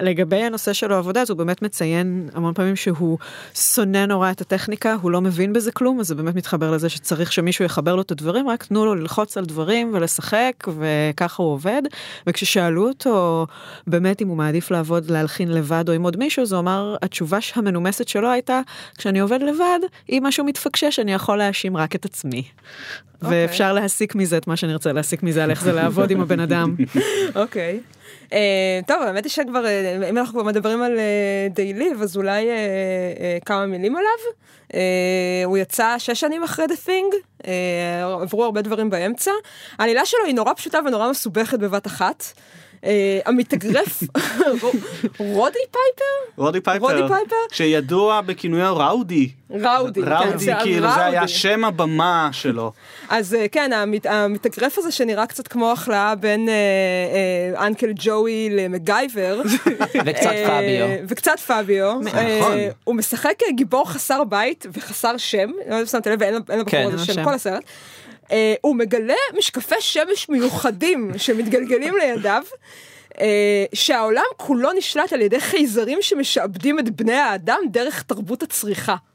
לגבי הנושא של העבודה, אז הוא באמת מציין המון פעמים שהוא שונא נורא את הטכניקה, הוא לא מבין בזה כלום, אז זה באמת מתחבר לזה שצריך שמישהו יחבר לו את הדברים, רק תנו לו ללחוץ על דברים ולשחק, וככה הוא עובד. וכששאלו אותו באמת אם הוא מעדיף לעבוד, להלחין לבד או עם עוד מישהו, אז הוא אמר, התשובה המנומסת שלו הייתה, כשאני עובד לבד, אם משהו מתפקשש, אני יכול להאשים רק את עצמי. Okay. אוקיי. ואפשר להסיק מזה את מה שאני רוצה להסיק מזה, על איך זה לעבוד עם הבן אדם. *laughs* אוקיי. okay. Uh, טוב, האמת היא שכבר, uh, אם אנחנו כבר מדברים על They Live, uh, אז אולי uh, uh, כמה מילים עליו. Uh, הוא יצא שש שנים אחרי The Thing, uh, עברו הרבה דברים באמצע. העלילה שלו היא נורא פשוטה ונורא מסובכת בבת אחת. אה, המתאגרף, רודי פייפר? רודי פייפר, שידוע בכינויו ראודי. ראודי, כן, ראודי, כאילו זה היה שם הבמה שלו. אז אה, כן, המתאגרף הזה שנראה קצת כמו החלאה בין אה, אנקל ג'וי למגייבר. *laughs* וקצת פביו. וקצת פביו. נכון. הוא משחק גיבור חסר בית וחסר שם, לא שמת לב, אין לבחור כן, הזה שם כל הסרט. Uh, הוא מגלה משקפי שמש מיוחדים שמתגלגלים לידיו, uh, שהעולם כולו נשלט על ידי חייזרים שמשעבדים את בני האדם דרך תרבות הצריכה. Okay,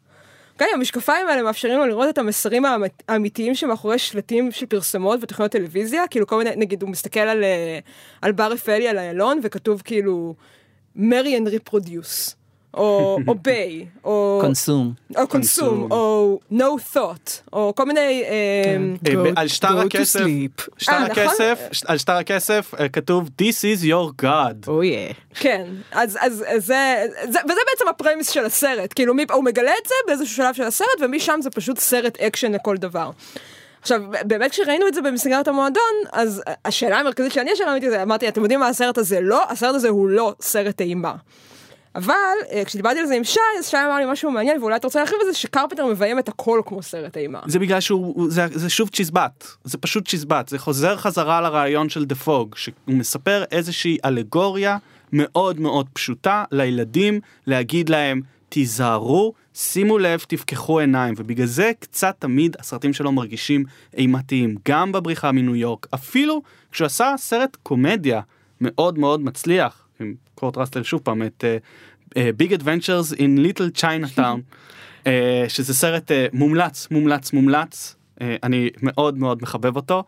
אוקיי? המשקפיים האלה מאפשרים לו לראות את המסרים האמיתיים שמאחורי שלטים של פרסומות ותוכניות טלוויזיה, כאילו כל מיני, נגיד הוא מסתכל על, אה, על בר רפאלי על איילון וכתוב כאילו marry and reproduce. או obey, או *laughs* consume, או consume, או no thought, או כל מיני... כן. אה, על שטר הכסף, שטר אה, נכון? הכסף, על שטר הכסף אה, כתוב This is your God. כן, אז זה, וזה בעצם ה premise של הסרט, כאילו הוא מגלה את זה באיזשהו שלב של הסרט, ומשם זה פשוט סרט אקשן לכל דבר. עכשיו, באמת כשראינו את זה במסגרת המועדון, אז השאלה המרכזית שאני ישר אמרתי, אמרתי, אתם יודעים מה הסרט הזה לא? הסרט הזה הוא לא סרט אימה. אבל אה, כשדיברתי על זה עם שי, אז שי אמר לי משהו מעניין, ואולי אתה רוצה להרחיב על זה, שקרפנטר מביים את הכל כמו סרט אימה. זה בגלל שהוא, זה, זה שוב צ'יזבט, זה פשוט צ'יזבט, זה חוזר חזרה לרעיון של The Fog, שהוא מספר איזושהי אלגוריה מאוד מאוד פשוטה לילדים, להגיד להם, תיזהרו, שימו לב, תפקחו עיניים, ובגלל זה קצת תמיד הסרטים שלו מרגישים אימתיים, גם בבריחה מניו יורק, אפילו כשהוא עשה סרט קומדיה מאוד מאוד מצליח, עם קורט ראסל שוב פעם את Big Adventures in Little Chinatown שזה סרט אה, מומלץ מומלץ מומלץ. אה, אני מאוד מאוד מחבב אותו.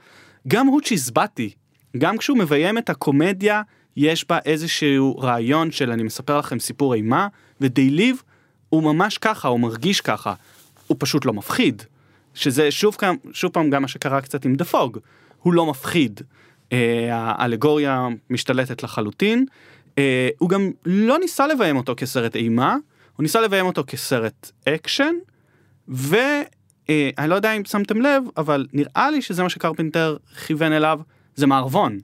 גם הוא צ'יזבטי. גם כשהוא מביים את הקומדיה יש בה איזשהו רעיון של אני מספר לכם סיפור אימה ו They Live הוא ממש ככה הוא מרגיש ככה. הוא פשוט לא מפחיד. שזה שוב, שוב פעם גם מה שקרה קצת עם The Fog הוא לא מפחיד. אה, האלגוריה משתלטת לחלוטין אה, הוא גם לא ניסה לביים אותו כסרט אימה, הוא ניסה לביים אותו כסרט אקשן, ואני לא יודע אם שמתם לב, אבל נראה לי שזה מה שקרפנטר כיוון אליו, זה מערבון.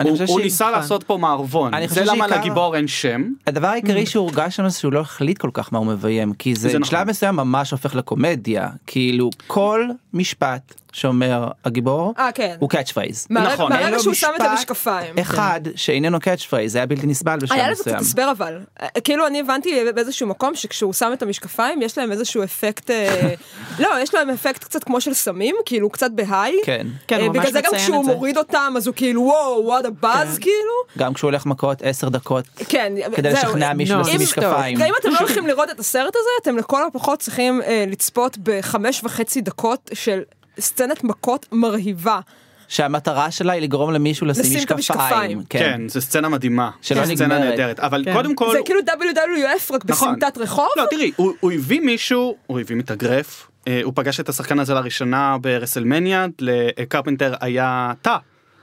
אני הוא, חושב הוא ניסה נכון. לעשות פה מערבון, אני זה חושב למה לגיבור אין שם. הדבר העיקרי שהורגש לנו זה שהוא לא החליט כל כך מה הוא מביים כי זה זה נכון. בשלב מסוים ממש הופך לקומדיה כאילו כל משפט שאומר הגיבור אה, כן. הוא catch phrase. נכון. מהרגע אין לו שהוא שם את משפט המשקפיים. אחד שאיננו catch phrase זה היה בלתי נסבל בשלב היה לזה קצת מסוים. הסבר אבל, אה, כאילו אני הבנתי באיזשהו מקום שכשהוא שם את המשקפיים יש להם איזשהו אפקט, אה, *laughs* לא, יש להם אפקט קצת כמו של סמים, כאילו קצת בהיי. כן. כן, הוא ממש בגלל זה גם כשהוא. מוריד אותם אז הוא כאילו וואו, וואט הבאז כן. כאילו. גם כשהוא הולך מכות 10 דקות כן, כדי. לשכנע מישהו לשים אם- משקפיים. אם אתם לא *laughs* הולכים לראות את הסרט הזה, אתם לכל הפחות צריכים אה, לצפות בחמש וחצי דקות של סצנת מכות מרהיבה. שהמטרה שלה היא לגרום למישהו לשים לשים את משקפיים. המשקפיים. כן, זו סצנה מדהימה, שלא זו סצנה נגמרת. נהדרת, אבל כן. קודם כל, זה כאילו WWF רק נכון. בסמטת רחוב. לא תראי, הוא, הוא הביא מישהו, הוא הביא מתאגרף, אה, הוא פגש את השחקן הזה לראשונה ברסלמניה, לקרפנטר היה תא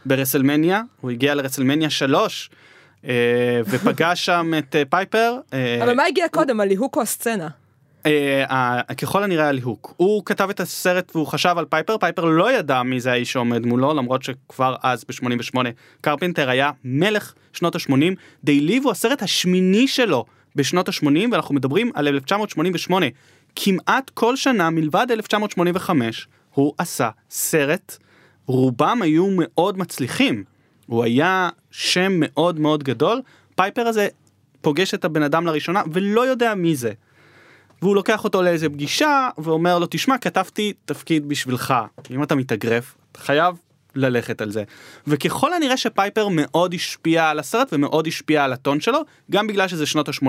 ברסלמניה, הוא הגיע לרסלמניה 3, אה, ופגש שם את אה, פייפר. אה, אבל מה הגיע קודם, הליהוק או הסצנה? ככל הנראה הליהוק. הוא כתב את הסרט והוא חשב על פייפר, פייפר לא ידע מי זה האיש שעומד מולו, למרות שכבר אז ב-88 קרפנטר היה מלך שנות ה-80. They Live הוא הסרט השמיני שלו בשנות ה-80 ואנחנו מדברים על 1988. כמעט כל שנה מלבד 1985 הוא עשה סרט, רובם היו מאוד מצליחים. הוא היה שם מאוד מאוד גדול, פייפר הזה פוגש את הבן אדם לראשונה ולא יודע מי זה. והוא לוקח אותו לאיזה פגישה ואומר לו תשמע כתבתי תפקיד בשבילך אם אתה מתאגרף אתה חייב ללכת על זה וככל הנראה שפייפר מאוד השפיע על הסרט ומאוד השפיע על הטון שלו גם בגלל שזה שנות ה-80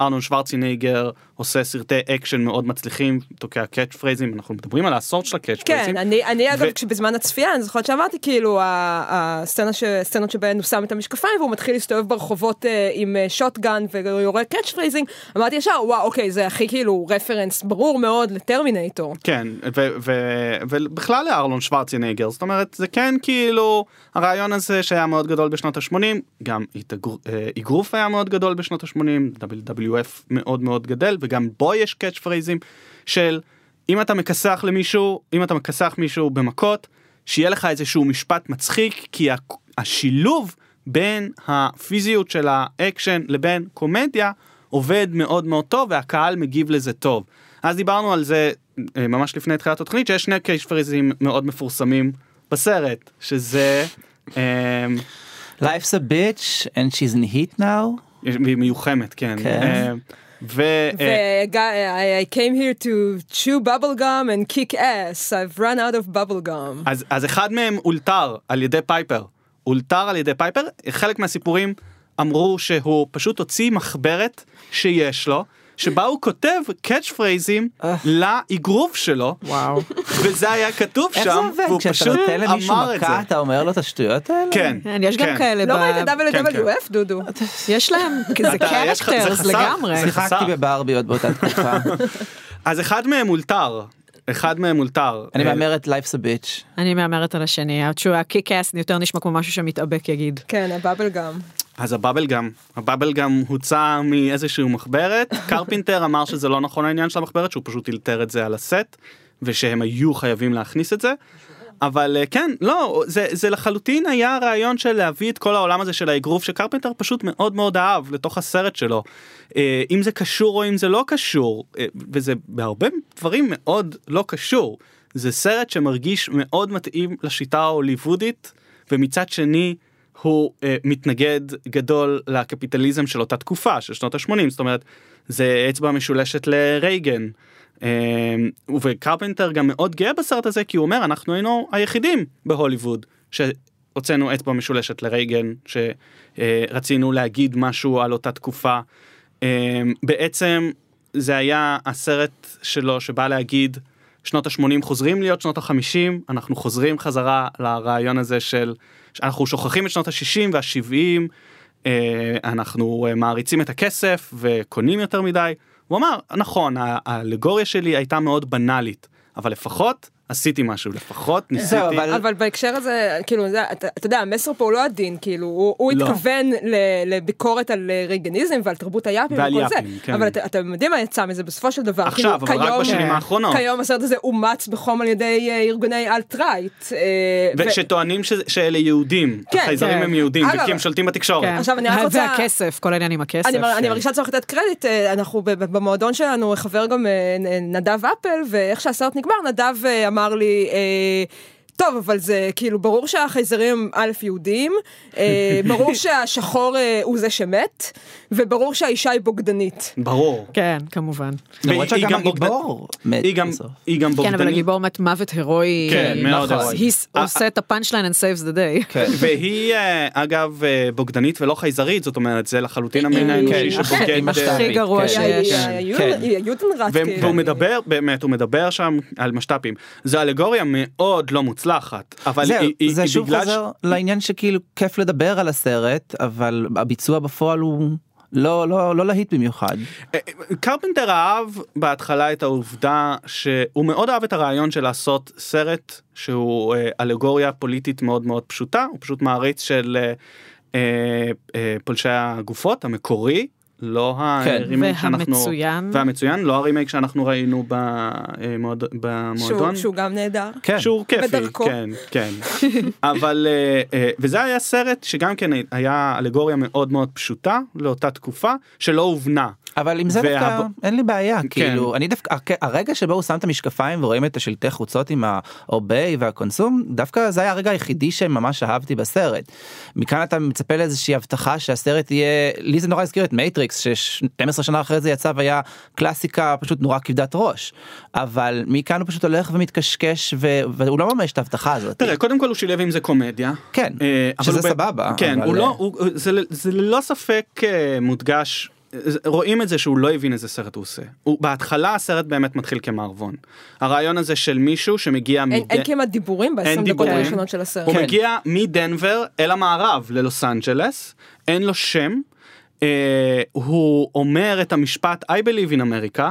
ארנולד שוורצנגר עושה סרטי אקשן מאוד מצליחים תוקע catch phrase ים אנחנו מדברים על העשור של ה catch phrase ים. כן, אני, אני אגב, ו- כשבזמן הצפייה, אני זוכרת שאמרתי כאילו, הסצנה הסצנות שבהן הוא שם את המשקפיים והוא מתחיל להסתובב ברחובות אה, עם אה, shotgun ויורה catch phrase ים, אמרתי ישר, וואו, אוקיי, זה הכי כאילו רפרנס ברור מאוד לטרמינטור. כן, ובכלל לארנולד שוורצנגר, זאת אומרת, זה כן כאילו, הרעיון הזה שהיה מאוד גדול בשנות ה-80, גם אה, אגרוף היה מאוד גדול בשנות ה-80, WWF מאוד מאוד גדל, וגם בו יש catch phrase ים של אם אתה מכסח למישהו, אם אתה מכסח מישהו במכות, שיהיה לך איזשהו משפט מצחיק, כי השילוב בין הפיזיות של האקשן לבין קומדיה עובד מאוד מאוד טוב והקהל מגיב לזה טוב. אז דיברנו על זה אה, ממש לפני תחילת התוכנית שיש שני קייש פריזים מאוד מפורסמים בסרט שזה אה, Life's a bitch and she's in heat now. היא מיוחמת כן. כן. אה, ו... אה, ו- I came here to chew bubble gum and kick ass, I've run out of bubble gum. אז, אז אחד מהם אולתר על ידי פייפר. אולתר על ידי פייפר, חלק מהסיפורים אמרו שהוא פשוט הוציא מחברת שיש לו, שבה הוא כותב קאץ' פרייזים לאגרוף שלו, וואו. וזה היה כתוב איך זה שם, עובד? והוא כשאתה פשוט נותן למישהו אמר את זה. מכה אתה אומר לו את השטויות האלה? כן, כן, יש גם כן. כאלה. לא ראית כן, WWF, דודו? יש להם, זה קרקטרס. לגמרי. שיחקתי בברביות באותה תקופה. *laughs* אז אחד מהם אולתר, אחד מהם אולתר. אני אה, מהמרת Life's a bitch. אני מהמרת על השני, שהוא הקיק אס יותר נשמע כמו משהו שמתאבק יגיד. כן, הבאבל גם. אז הבאבל גם, הבאבל גם הוצא מאיזשהו מחברת, *laughs* קרפינטר אמר שזה לא נכון העניין של המחברת, שהוא פשוט אילתר את זה על הסט, ושהם היו חייבים להכניס את זה. אבל אה, כן, לא, זה, זה לחלוטין היה הרעיון של להביא את כל העולם הזה של האגרוף שקרפנטר פשוט מאוד מאוד אהב לתוך הסרט שלו. אה, אם זה קשור או אם זה לא קשור, אה, וזה בהרבה דברים מאוד לא קשור. זה סרט שמרגיש מאוד מתאים לשיטה ההוליוודית, ומצד שני הוא אה, מתנגד גדול לקפיטליזם של אותה תקופה של שנות ה-80 זאת אומרת זה אצבע משולשת לרייגן. אה, וקרפנטר גם מאוד גאה בסרט הזה כי הוא אומר אנחנו היינו היחידים בהוליווד שהוצאנו אצבע משולשת לרייגן שרצינו להגיד משהו על אותה תקופה. אה, בעצם זה היה הסרט שלו שבא להגיד שנות ה-80 חוזרים להיות שנות ה-50 אנחנו חוזרים חזרה לרעיון הזה של אנחנו שוכחים את שנות ה-60 וה-70 אה, אנחנו אה, מעריצים את הכסף וקונים יותר מדי. הוא אמר נכון האלגוריה שלי הייתה מאוד בנאלית אבל לפחות עשיתי משהו, לפחות ניסיתי. אבל- אבל בהקשר הזה, כאילו, זה- אתה אתה יודע, המסר פה הוא לא עדין, כאילו, הוא הוא לא. התכוון ל- לביקורת על אה, רייגניזם ועל תרבות היאפים ועל וכל זה, יאפים, כן. אבל אתה- אתם יודעים מה יצא מזה בסופו של דבר, עכשיו, כאילו, אבל רק כיום- בשנים אה, האחרונות. כיום הסרט הזה אומץ בחום על ידי אה, ארגוני אלט-רייט. ו- ושטוענים שזה- שאלה יהודים, כן, החייזרים כן. הם יהודים, אגב- וכי הם שולטים בתקשורת. כן. עכשיו, אני רק רוצה- והכסף, כל העניין עם הכסף. אני, מר- אני כן. מרגישה צורך לתת קרדיט, אנחנו ב- ב- במועדון שלנו חבר גם נדב אפל, ואיך שהסרט נגמר, נדב אמר לי, אה, טוב, אבל זה כאילו, ברור שהחייזרים הם א' יהודים, אה, *laughs* ברור שהשחור אה, הוא זה שמת, וברור שהאישה היא בוגדנית. ברור. כן, כמובן. למרות שגם גם בוגד- הגיבור מת היא גם, בסוף. היא גם בוגדנית. כן, אבל הגיבור מת מוות הירואי. כן, מאוד נכון. הירואי. He עושה את הפאנצ' ליין and saves the day. *laughs* כן. והיא אה, אגב אה, בוגדנית ולא חייזרית, זאת אומרת זה לחלוטין המין האנושי כן, שבוגד. הכי גרוע כן. שיש. היא- כן. היא- כן. היא היודנראט, ו- כאילו. והוא מדבר, באמת, הוא מדבר שם על משת"פים. זו אלגוריה מאוד לא מוצלחת, אבל זהו, היא, זה היא שוב בגלל חוזר לעניין שכאילו כיף לדבר על הסרט, אבל הביצוע בפועל הוא לא לא לא להיט במיוחד. אה, קרפנטר אהב בהתחלה את העובדה שהוא מאוד אהב את הרעיון של לעשות סרט שהוא אה, אלגוריה פוליטית מאוד מאוד פשוטה, הוא פשוט מעריץ של אה, אה, אה, פולשי הגופות המקורי. לא הרימייק שאנחנו... והמצוין. והמצוין, לא הרימייק שאנחנו ראינו במועד... במועדון. שהוא, שהוא גם נהדר. כן. שהוא כיפי, בדרכו. כן, כן. *laughs* אבל, אה, אה, וזה היה סרט שגם כן היה אלגוריה מאוד מאוד פשוטה לאותה תקופה, שלא הובנה. אבל עם זה והב- דווקא אין לי בעיה כן. כאילו אני דווקא הרגע שבו הוא שם את המשקפיים ורואים את השלטי חוצות עם ה Obey וה Consume דווקא זה היה הרגע היחידי שממש אהבתי בסרט. מכאן אתה מצפה לאיזושהי הבטחה שהסרט יהיה לי זה נורא הזכיר את מייטריקס ש-12 שנה אחרי זה יצא והיה קלאסיקה פשוט נורא כבדת ראש אבל מכאן הוא פשוט הולך ומתקשקש ו- והוא לא ממש את ההבטחה הזאת. תראה, קודם כל הוא שילב עם זה קומדיה. כן, אה, שזה הוא סבבה, כן, אבל- הוא לא, הוא, זה, זה ללא ספק אה, מודגש. רואים את זה שהוא לא הבין איזה סרט הוא עושה. הוא, בהתחלה הסרט באמת מתחיל כמערבון. הרעיון הזה של מישהו שמגיע אין, מד- אין כמעט דיבורים ב-20 דקות דיבורים. הראשונות של הסרט. הוא כן. מגיע מדנבר אל המערב ללוס אנג'לס, אין לו שם, אה, הוא אומר את המשפט I believe in America.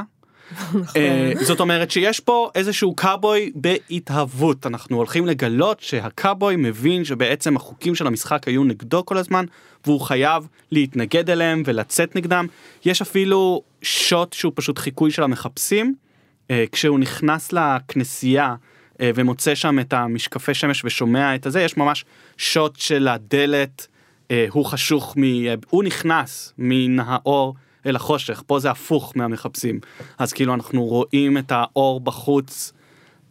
אה, זאת אומרת שיש פה איזשהו קאבוי בהתהוות. אנחנו הולכים לגלות שהקאבוי מבין שבעצם החוקים של המשחק היו נגדו כל הזמן והוא חייב להתנגד אליהם ולצאת נגדם. יש אפילו שוט שהוא פשוט חיקוי של המחפשים. אה, כשהוא נכנס לכנסייה אה, ומוצא שם את המשקפי שמש ושומע את הזה יש ממש שוט של הדלת. הוא חשוך מ... הוא נכנס מן האור אל החושך פה זה הפוך מהמחפשים. אז כאילו אנחנו רואים את האור בחוץ.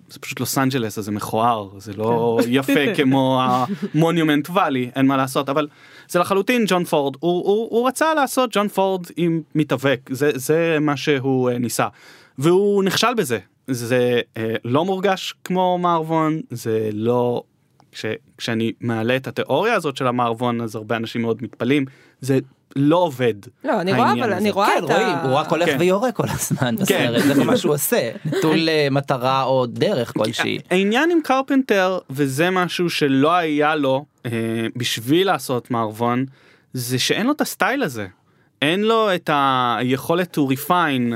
זה פשוט לוס אנג'לס אז זה מכוער זה לא יפה *laughs* כמו המוניומנט ואלי אין מה לעשות אבל זה לחלוטין ג'ון פורד. הוא, הוא, הוא רצה לעשות ג'ון פורד עם מתאבק זה זה מה שהוא אה, ניסה. והוא נכשל בזה. זה אה, לא מורגש כמו מערבון זה לא כש, כשאני מעלה את התיאוריה הזאת של המערבון אז הרבה אנשים מאוד מתפלאים. זה לא עובד. לא, אני רואה, אבל הזה. אני רואה כן את רואים ה... הוא רק הולך כן. ויורה כל הזמן בסרט זה מה שהוא *laughs* עושה נטול אה, מטרה או דרך כלשהי. העניין עם קרפנטר וזה משהו שלא היה לו אה, בשביל לעשות מערבון זה שאין לו את הסטייל הזה אין לו את היכולת to refine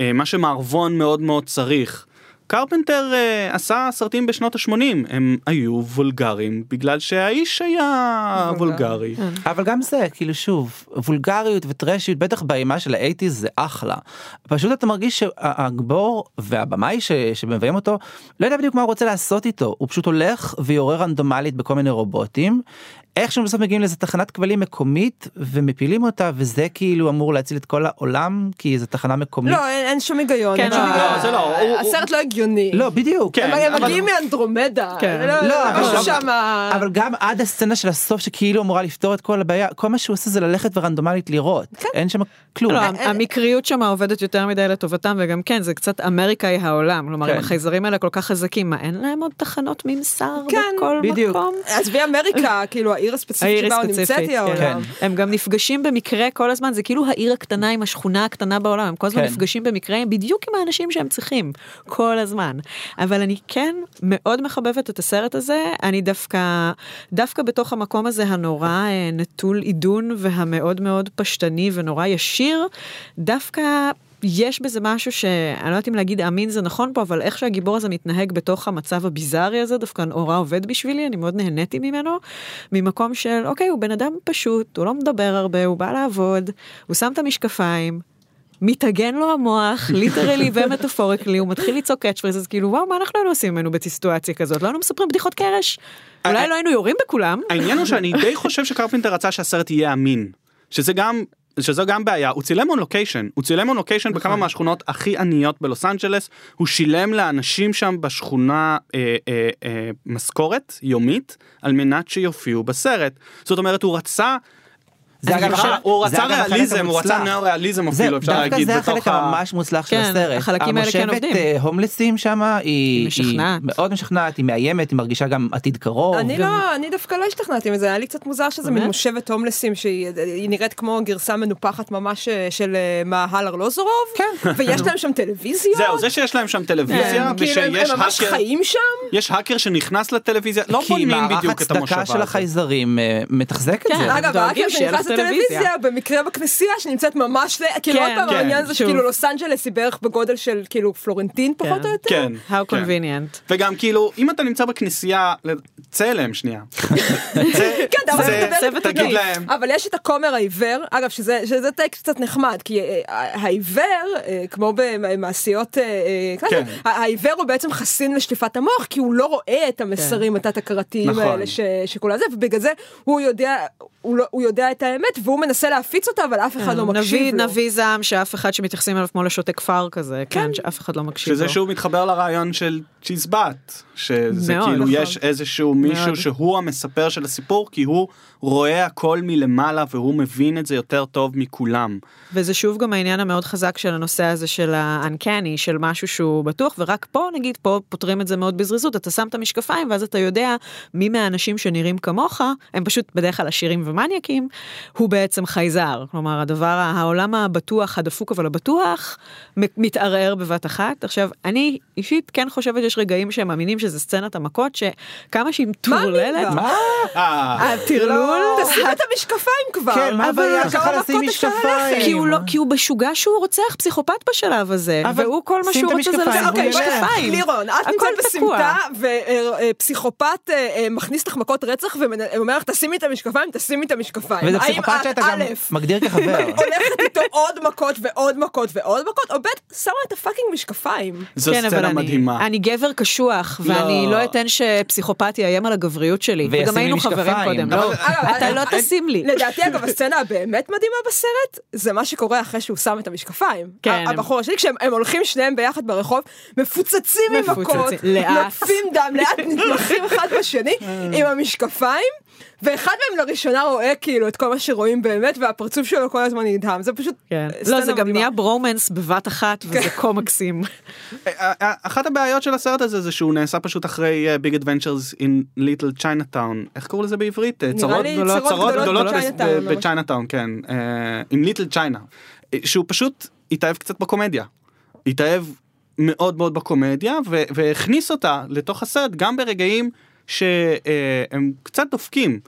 אה, מה שמערבון מאוד מאוד צריך. קרפנטר אה, עשה סרטים בשנות ה-80 הם היו וולגריים בגלל שהאיש היה וולגרי. וולגרי. אבל גם זה כאילו שוב וולגריות וטרשיות בטח באימה של האייטיז זה אחלה. פשוט אתה מרגיש שהגיבור והבמאי ש- שמביים אותו לא יודע בדיוק מה הוא רוצה לעשות איתו הוא פשוט הולך ויורה רנדומלית בכל מיני רובוטים. איכשהו בסוף מגיעים לאיזה תחנת כבלים מקומית ומפילים אותה וזה כאילו אמור להציל את כל העולם כי זו תחנה מקומית. לא, אין, אין שום היגיון. כן, אין שום לא, היגיון. לא, זה לא, הוא- הסרט לא הגיוני. לא בדיוק. כן, הם אבל- מגיעים מאנדרומדה. כן. לא, לא, אבל- משהו שם... אבל גם עד הסצנה של הסוף שכאילו אמורה לפתור את כל הבעיה כל מה שהוא עושה זה ללכת ורנדומלית לראות אין שם כלום. לא, המקריות שם עובדת יותר מדי לטובתם וגם כן זה קצת אמריקאי העולם כלומר כן. החייזרים האלה כל כך חזקים מה אין להם עוד תחנות ממסר כן, בכל בדיוק. מקום. עזבי אמריקה, כאילו העיר הספציפית העיר שבה הוא נמצאת היא כן. העולם. הם גם נפגשים במקרה כל הזמן זה כאילו העיר הקטנה עם השכונה הקטנה בעולם הם כל הזמן כן. נפגשים במקרה בדיוק עם האנשים שהם צריכים כל הזמן אבל אני כן מאוד מחבבת את הסרט הזה אני דווקא דווקא בתוך המקום הזה הנורא אה, נטול עידון והמאוד מאוד פשטני ונורא ישיר דווקא. יש בזה משהו שאני לא יודעת אם להגיד אמין זה נכון פה, אבל איך שהגיבור הזה מתנהג בתוך המצב הביזארי הזה, דווקא נורא עובד בשבילי, אני מאוד נהניתי ממנו, ממקום של, אוקיי, הוא בן אדם פשוט, הוא לא מדבר הרבה, הוא בא לעבוד, הוא שם את המשקפיים, מתאגן לו המוח, *laughs* literally ו metaphorically, הוא מתחיל לצעוק catch phrase, אז כאילו, וואו, מה אנחנו היינו עושים ממנו בסיטואציה כזאת? לא היינו מספרים בדיחות קרש? אולי לא היינו יורים בכולם? העניין הוא שאני די חושב שקרפנטר רצה שהסרט יהיה אמין. שזה גם שזו גם בעיה. הוא צילם on location הוא צילם on location בכמה מהשכונות הכי עניות בלוס אנג'לס. הוא שילם לאנשים שם בשכונה אה, אה, אה, משכורת יומית על מנת שיופיעו בסרט. זאת אומרת הוא רצה. זה אגב הוא זה רצה ריאליזם, הוא רצה המוצלח. ניאו-ריאליזם זה, אפילו, אפשר דווקא להגיד, זה החלק. הממש מוצלח של כן, הסרט. החלקים האלה כן המושבת עובדים. אה, הומלסים שם היא. מאוד משכנעת, היא מאיימת, היא מרגישה גם עתיד קרוב. אני לא, אני דווקא לא השתכנעתי מזה, היה לי קצת מוזר שזה מין? מושבת הומלסים שהיא היא נראית כמו גרסה מנופחת ממש אה, של אה, מהל ארלוזורוב, כן. ויש להם שם טלוויזיות, זהו, זה שיש להם שם טלוויזיה, כאילו ושיש הם ממש האקר, חיים שם, יש האקר שנכנס לטלוויזיה, לא כי בונים מערך בדיוק את המושבה הצדקה של. החייזרים מתחזק את כן, זה. אגב, האקר שנכנס טלוויזיה. לטלוויזיה, במקרה בכנסייה שנמצאת ממש, ל- כאילו כן, עוד פעם כן, העניין הזה שוב. שכאילו לוס אנג'לס היא בערך בגודל של כאילו פלורנטין פחות כן. או יותר. כן. How כן. convenient. וגם כאילו אם אתה נמצא בכנסייה צא אליהם שנייה. *laughs* זה- כן, זה- תגיד. להם. אבל יש את הכומר העיוור, אגב, שזה, שזה טקסט קצת נחמד, כי אה, העיוור, אה, כמו במעשיות, אה, אה, כן. העיוור הוא בעצם חסין לשטיפת המוח, כי הוא לא רואה את המסרים התת-הכרתיים נכון. האלה שכולם זה, ובגלל זה הוא יודע, הוא, לא, הוא יודע את האמת, והוא מנסה להפיץ אותה, אבל אף אחד לא מקשיב נביא, לו. נביא זעם שאף אחד שמתייחסים אליו כמו לשוטה כפר כזה, כן, שאף אחד לא מקשיב לו. שזה שוב מתחבר לרעיון של צ'יזבט, שזה מאוד, כאילו נכון. יש איזשהו מישהו מאוד. שהוא המספר של הסיפור כי הוא רואה הכל מלמעלה והוא מבין את זה יותר טוב מכולם. וזה שוב גם העניין המאוד חזק של הנושא הזה של ה-uncanny, של משהו שהוא בטוח, ורק פה נגיד, פה פותרים את זה מאוד בזריזות, אתה שם את המשקפיים ואז אתה יודע מי מהאנשים שנראים כמוך, הם פשוט בדרך כלל עשירים ומניאקים, הוא בעצם חייזר. כלומר, הדבר, העולם הבטוח, הדפוק אבל הבטוח, מתערער בבת אחת. עכשיו, אני אישית כן חושבת שיש רגעים שהם מאמינים שזה סצנת המכות, שכמה שהיא מטורללת? מה? אה, הטרלול, תשים את המשקפיים כבר. כן, מה אבל הבעיה שלך לשים משקפיים? כי הוא לא, משוגע שהוא רוצח פסיכופת בשלב הזה, אבל והוא כל מה שהוא רוצה זה לשים. המשקפיים. לירון, את נמצאת. בסמטה ופסיכופת אה, מכניס לך מכות רצח ואומר לך תשימי את המשקפיים, תשימי את המשקפיים. וזה פסיכופת את, שאתה גם מגדיר כחבר. *laughs* הולכת איתו עוד מכות ועוד מכות ועוד מכות, או ב', שמה את הפאקינג משקפיים. זו כן, סצנה מדהימה. אני גבר קשוח, ואני לא. לא אתן שפסיכופת יאיים על הגבריות שלי. וגם היינו חברים. קודם. לא, אגב, אתה אני- לא אני- תשים לי. לדעתי אגב הסצנה הבאמת מדהימה בסרט זה מה שקורה אחרי שהוא שם את המשקפיים. כן, הבחור השני כשהם הם הולכים שניהם ביחד ברחוב מפוצצים ממכות, מפוצצים, לאט. נוטפים דם לאט נתמכים אחד בשני עם המשקפיים. ואחד מהם לראשונה רואה כאילו את כל מה שרואים באמת והפרצוף שלו כל הזמן נדהם זה פשוט כן. לא, זה גם. נהיה ברומנס בבת אחת, וזה כה מקסים. *laughs* אה, אה, אחת הבעיות של הסרט הזה זה שהוא נעשה פשוט אחרי אה, Big Adventures in Little Chinatown איך קראו לזה בעברית? אה, צרות גדולות צרות גדולות גדולות בצ'יינאטאון. בצ'יינאטאון כן אה, עם Little China אה, שהוא פשוט התאהב קצת בקומדיה. התאהב מאוד מאוד בקומדיה ו- והכניס אותה לתוך הסרט גם ברגעים שהם קצת דופקים.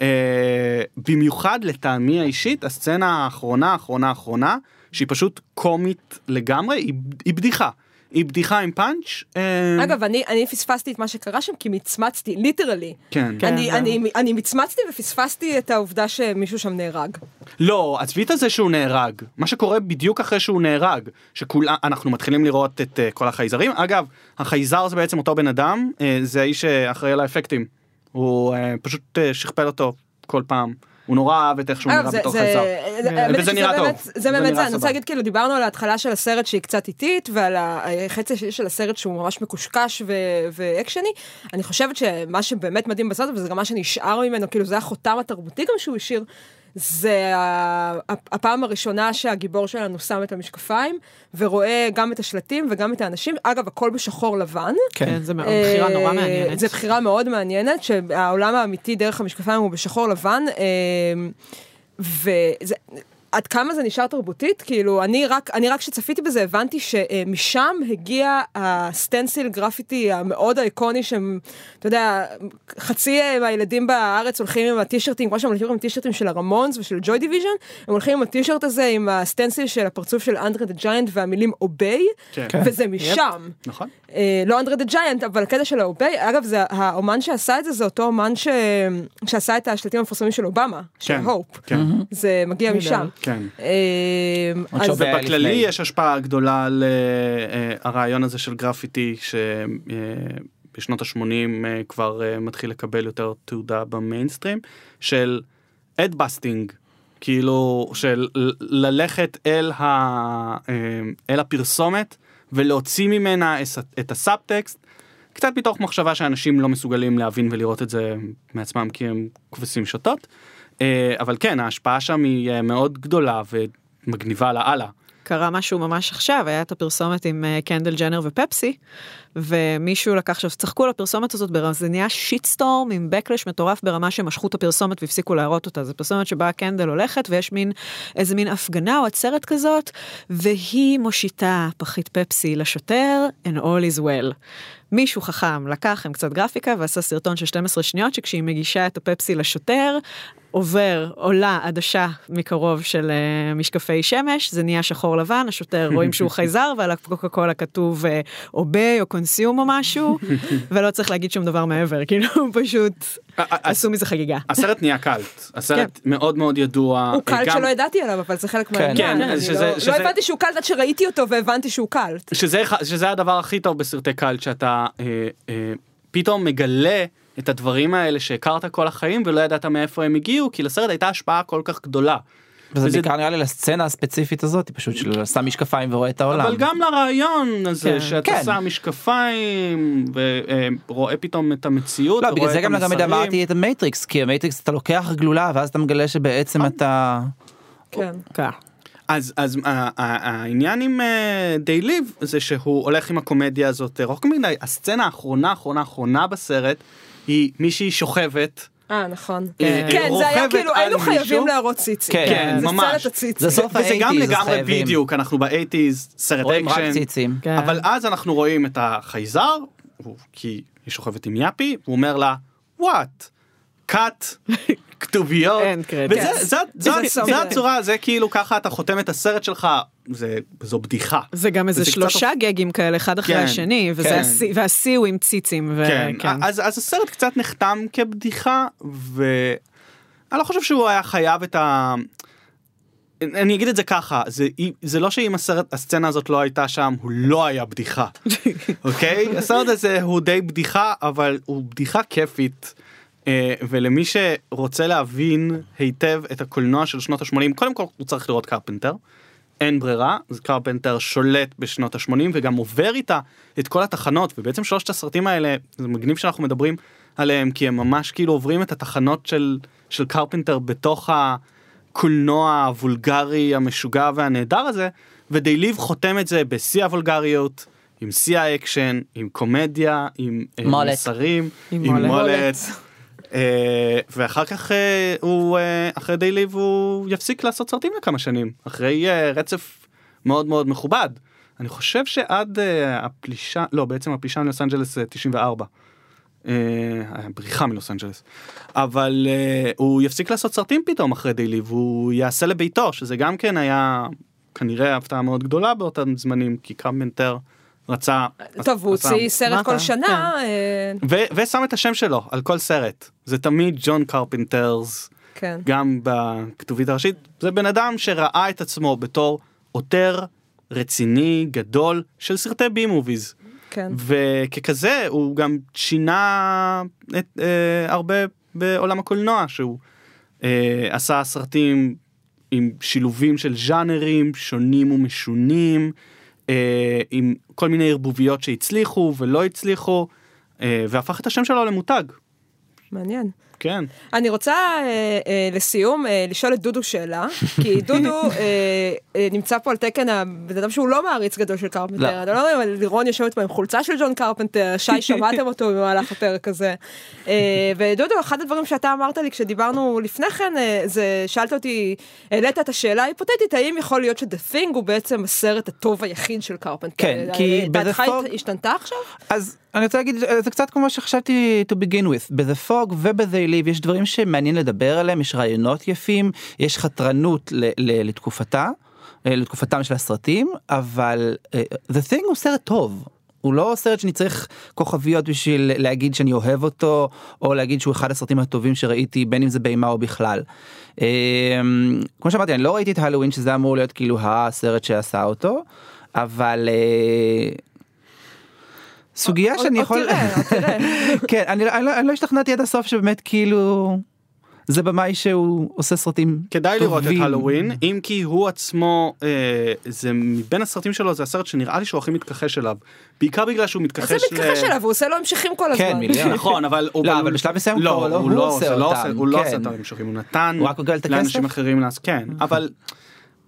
אה, במיוחד לטעמי האישית הסצנה האחרונה האחרונה האחרונה שהיא פשוט קומית לגמרי היא, היא בדיחה היא בדיחה עם פאנץ'. אה, אגב אני אני פספסתי את מה שקרה שם כי מצמצתי ליטרלי. כן. אני, כן. אני, אני מצמצתי ופספסתי את העובדה שמישהו שם נהרג. לא, עזבי את זה שהוא נהרג. מה שקורה בדיוק אחרי שהוא נהרג, שכולם, אנחנו מתחילים לראות את uh, כל החייזרים. אגב, החייזר זה בעצם אותו בן אדם, uh, זה האיש שאחראי על האפקטים. הוא uh, פשוט uh, שכפל אותו כל פעם. הוא נורא אהב את איך שהוא נראה בתור חייזר. זה, האמת וזה נראה טוב. זה באמת זה, אני רוצה. להגיד כאילו דיברנו על ההתחלה של הסרט שהיא קצת איטית ועל החצי השני של הסרט שהוא ממש מקושקש ואקשני. אני חושבת שמה שבאמת מדהים בסרט וזה גם מה שנשאר ממנו כאילו זה החותם התרבותי גם שהוא השאיר. זה הפעם הראשונה שהגיבור שלנו שם את המשקפיים ורואה גם את השלטים וגם את האנשים אגב הכל בשחור לבן. כן, זה מאוד בחירה נורא אה, מעניינת. זה בחירה מאוד מעניינת, שהעולם האמיתי דרך המשקפיים הוא בשחור לבן, אה, וזה... עד כמה זה נשאר תרבותית, כאילו, אני רק, אני רק כשצפיתי בזה הבנתי שמשם הגיע הסטנסיל גרפיטי המאוד איקוני שהם, אתה יודע, חצי מהילדים בארץ הולכים עם הטישרטים, כמו שהם הולכים עם הטישרטים של הרמונס ושל ג'וי דיוויז'ן, הם הולכים עם הטישרט הזה עם הסטנסיל של הפרצוף של אנדרה דה ג'יינט והמילים Obey, כן. וזה משם. נכון. אה, לא אנדרה דה ג'יינט, אבל הקטע של ה Obey, אגב, זה, האומן שעשה את זה, זה אותו אומן ש... שעשה את השלטים המפורסמים של אובמה, של כן, Hope. כן. זה מגיע משם. כן. אה. היה ובכללי לפני. יש השפעה גדולה על אה, אה, הרעיון הזה של גרפיטי שבשנות ה-80 כבר אה, מתחיל לקבל יותר תאוצה במיינסטרים של adbusting. כאילו של ללכת אל, ה, אה, אל הפרסומת ולהוציא ממנה את הסאבטקסט קצת מתוך מחשבה שאנשים לא מסוגלים להבין ולראות את זה מעצמם כי הם כבשים שוטות. אה, אבל כן ההשפעה שם היא אה, מאוד גדולה ומגניבה לאללה. קרה משהו ממש עכשיו, היה את הפרסומת עם אה, קנדל ג'נר ופפסי, ומישהו לקח עכשיו, צחקו על הפרסומת הזאת, זה נהיה שיטסטורם עם בקלש מטורף ברמה שמשכו את הפרסומת והפסיקו להראות אותה. זו פרסומת שבה קנדל הולכת ויש מין, איזה מין הפגנה או עצרת כזאת, והיא מושיטה פחית פפסי לשוטר, and all is well. מישהו חכם לקח עם קצת גרפיקה ועשה סרטון של 12 שניות שכשהיא מגישה את הפפסי לשוטר, עובר, עולה עדשה מקרוב של uh, משקפי שמש, זה נהיה שחור לבן, השוטר *laughs* רואים שהוא חייזר ועל הקוקה קולה כתוב uh, אוביי או קונסיום או משהו, *laughs* ולא צריך להגיד שום דבר מעבר, כאילו *laughs* פשוט עשו מזה חגיגה. הסרט נהיה קאלט, הסרט מאוד מאוד ידוע. הוא קלט גם- שלא ידעתי עליו, אבל זה חלק מהעניין. כן, אני שזה- לא- לא הבנתי שהוא קלט עד שראיתי אותו והבנתי שהוא קלט. שזה, הדבר הכי טוב בסרטי קאלט, שאתה אה, אה, פתאום מגלה את הדברים האלה שהכרת כל החיים ולא ידעת מאיפה הם הגיעו, כי לסרט הייתה השפעה כל כך גדולה. וזה וזה- בעיקר נראה לי לסצנה הספציפית הזאת, פשוט של שם משקפיים ורואה את העולם. אבל גם לרעיון הזה, כן. שאתה כן. שם משקפיים ורואה פתאום את המציאות, לא, בגלל זה גם המסרים. אמרתי את ה Matrix, כי ה Matrix אתה לוקח גלולה ואז אתה מגלה שבעצם אתה... כן. כן. אז אז ה- ה- העניין עם They Live זה שהוא הולך עם הקומדיה הזאת אה, רחוק מדי הסצנה האחרונה האחרונה האחרונה בסרט היא מישהי שוכבת. אה, נכון. כן, זה היה כאילו, היינו. חייבים להראות ציצים. כן, כן, זה ממש. זה סוף וזה גם ה-80s, לגמרי. בדיוק אנחנו ב eighties סרט רואים רק אקשן. ציצים. כן. אבל אז אנחנו רואים את החייזר כי היא שוכבת עם יאפי הוא אומר לה what. cut *laughs* כתוביות. וזה כן. זה- הצורה זה כאילו ככה אתה חותם את הסרט שלך זה זו בדיחה. זה גם איזה קצת שלושה אופ- גגים כאלה אחד אחרי כן, השני, וזה כן. השיא- והשיא הוא עם ציצים. ו- כן, כן. אז, אז הסרט קצת נחתם כבדיחה, ואני לא חושב שהוא היה חייב את ה... אני אגיד את זה ככה, זה, זה לא שאם הסרט, הסצנה הזאת לא הייתה שם, הוא לא היה בדיחה, *laughs* אוקיי? הסרט הזה הוא די בדיחה, אבל הוא בדיחה כיפית. אה, ולמי שרוצה להבין היטב את הקולנוע של שנות ה-80, קודם כל הוא צריך לראות קרפנטר. אין ברירה, אז קרפנטר שולט בשנות ה-80 וגם עובר איתה את כל התחנות, ובעצם שלושת הסרטים האלה, זה מגניב שאנחנו מדברים עליהם, כי הם ממש כאילו עוברים את התחנות של, של קרפנטר בתוך הקולנוע הוולגרי המשוגע והנהדר הזה, ו They Live חותם את זה בשיא הוולגריות, עם שיא האקשן, עם קומדיה, עם אה, mullet. מסרים, עם עם mullet. mullet. אה, ואחר כך אה, הוא אה, אחרי They Live הוא יפסיק לעשות סרטים לכמה שנים אחרי רצף מאוד מאוד מכובד. אני חושב שעד הפלישה לא בעצם הפלישה מלוס אנג'לס אה, 94. אה, הבריחה מלוס אנג'לס אבל הוא יפסיק לעשות סרטים פתאום אחרי They Live הוא יעשה לביתו שזה גם כן היה כנראה הפתעה מאוד גדולה באותם זמנים כי קרפנטר רצה טוב, הוא הוציא סרט כל? שנה. אה, ו- ושם את השם שלו על כל סרט זה תמיד John Carpenter's כן. גם בכתובית הראשית זה בן אדם שראה את עצמו בתור עותר רציני גדול של סרטי בי מוביז כן. וככזה הוא גם שינה את, אה, הרבה בעולם הקולנוע שהוא אה, עשה סרטים עם שילובים של ז'אנרים שונים ומשונים אה, עם כל מיני ערבוביות שהצליחו ולא הצליחו אה, והפך את השם שלו למותג. מעניין. כן. אני רוצה אה, אה, לסיום אה, לשאול את דודו שאלה, כי *laughs* דודו אה, אה, נמצא פה על תקן הבן אדם שהוא לא מעריץ גדול של קרפנטר, לא. אני לא יודעת אם לירון יושבת פה עם חולצה של ג'ון קרפנטר, שי *laughs* שמעתם אותו במהלך הפרק הזה. אה, ודודו, אחד הדברים שאתה אמרת לי כשדיברנו לפני כן, זה שאלת אותי, העלית את השאלה ההיפותטית, האם יכול להיות ש-The Thing הוא בעצם הסרט הטוב היחיד של קרפנטר? כן, כי ב-The Fog- השתנתה עכשיו? אז אני רוצה להגיד זה קצת כמו שחשבתי to begin with ב-The Fog וב-They Live יש דברים שמעניין לדבר עליהם יש רעיונות יפים יש חתרנות ל- ל- לתקופתה אה, לתקופתם של הסרטים אבל אה, The Thing הוא סרט טוב. הוא לא סרט שאני צריך כוכביות בשביל להגיד שאני אוהב אותו או להגיד שהוא אחד הסרטים הטובים שראיתי בין אם זה באימה או בכלל. אה, כמו שאמרתי אני לא ראיתי את הלואוין שזה אמור להיות כאילו הסרט שעשה אותו אבל אה, סוגיה שאני יכול תראה, עוד תראה. *laughs* כן אני, לא- אני, לא, אני לא השתכנעתי עד הסוף שבאמת כאילו זה במאי שהוא עושה סרטים כדאי לראות את טובים. הלואוין, אם כי הוא עצמו, אה, זה מבין הסרטים שלו, זה הסרט שנראה לי שהוא הכי מתכחש אליו. בעיקר בגלל שהוא מתכחש זה מתכחש אליו, הוא עושה לו המשכים כל הזמן. כן, מיליון. *laughs* נכון אבל הוא לא, אבל בשלב מסוים לא, לא הוא הוא לא עושה לא אותם, עושה- הוא לא כן. עושה את המשכים הוא נתן הוא רק מקבל את לאנשים הכסף? אחרים לעשות כן אבל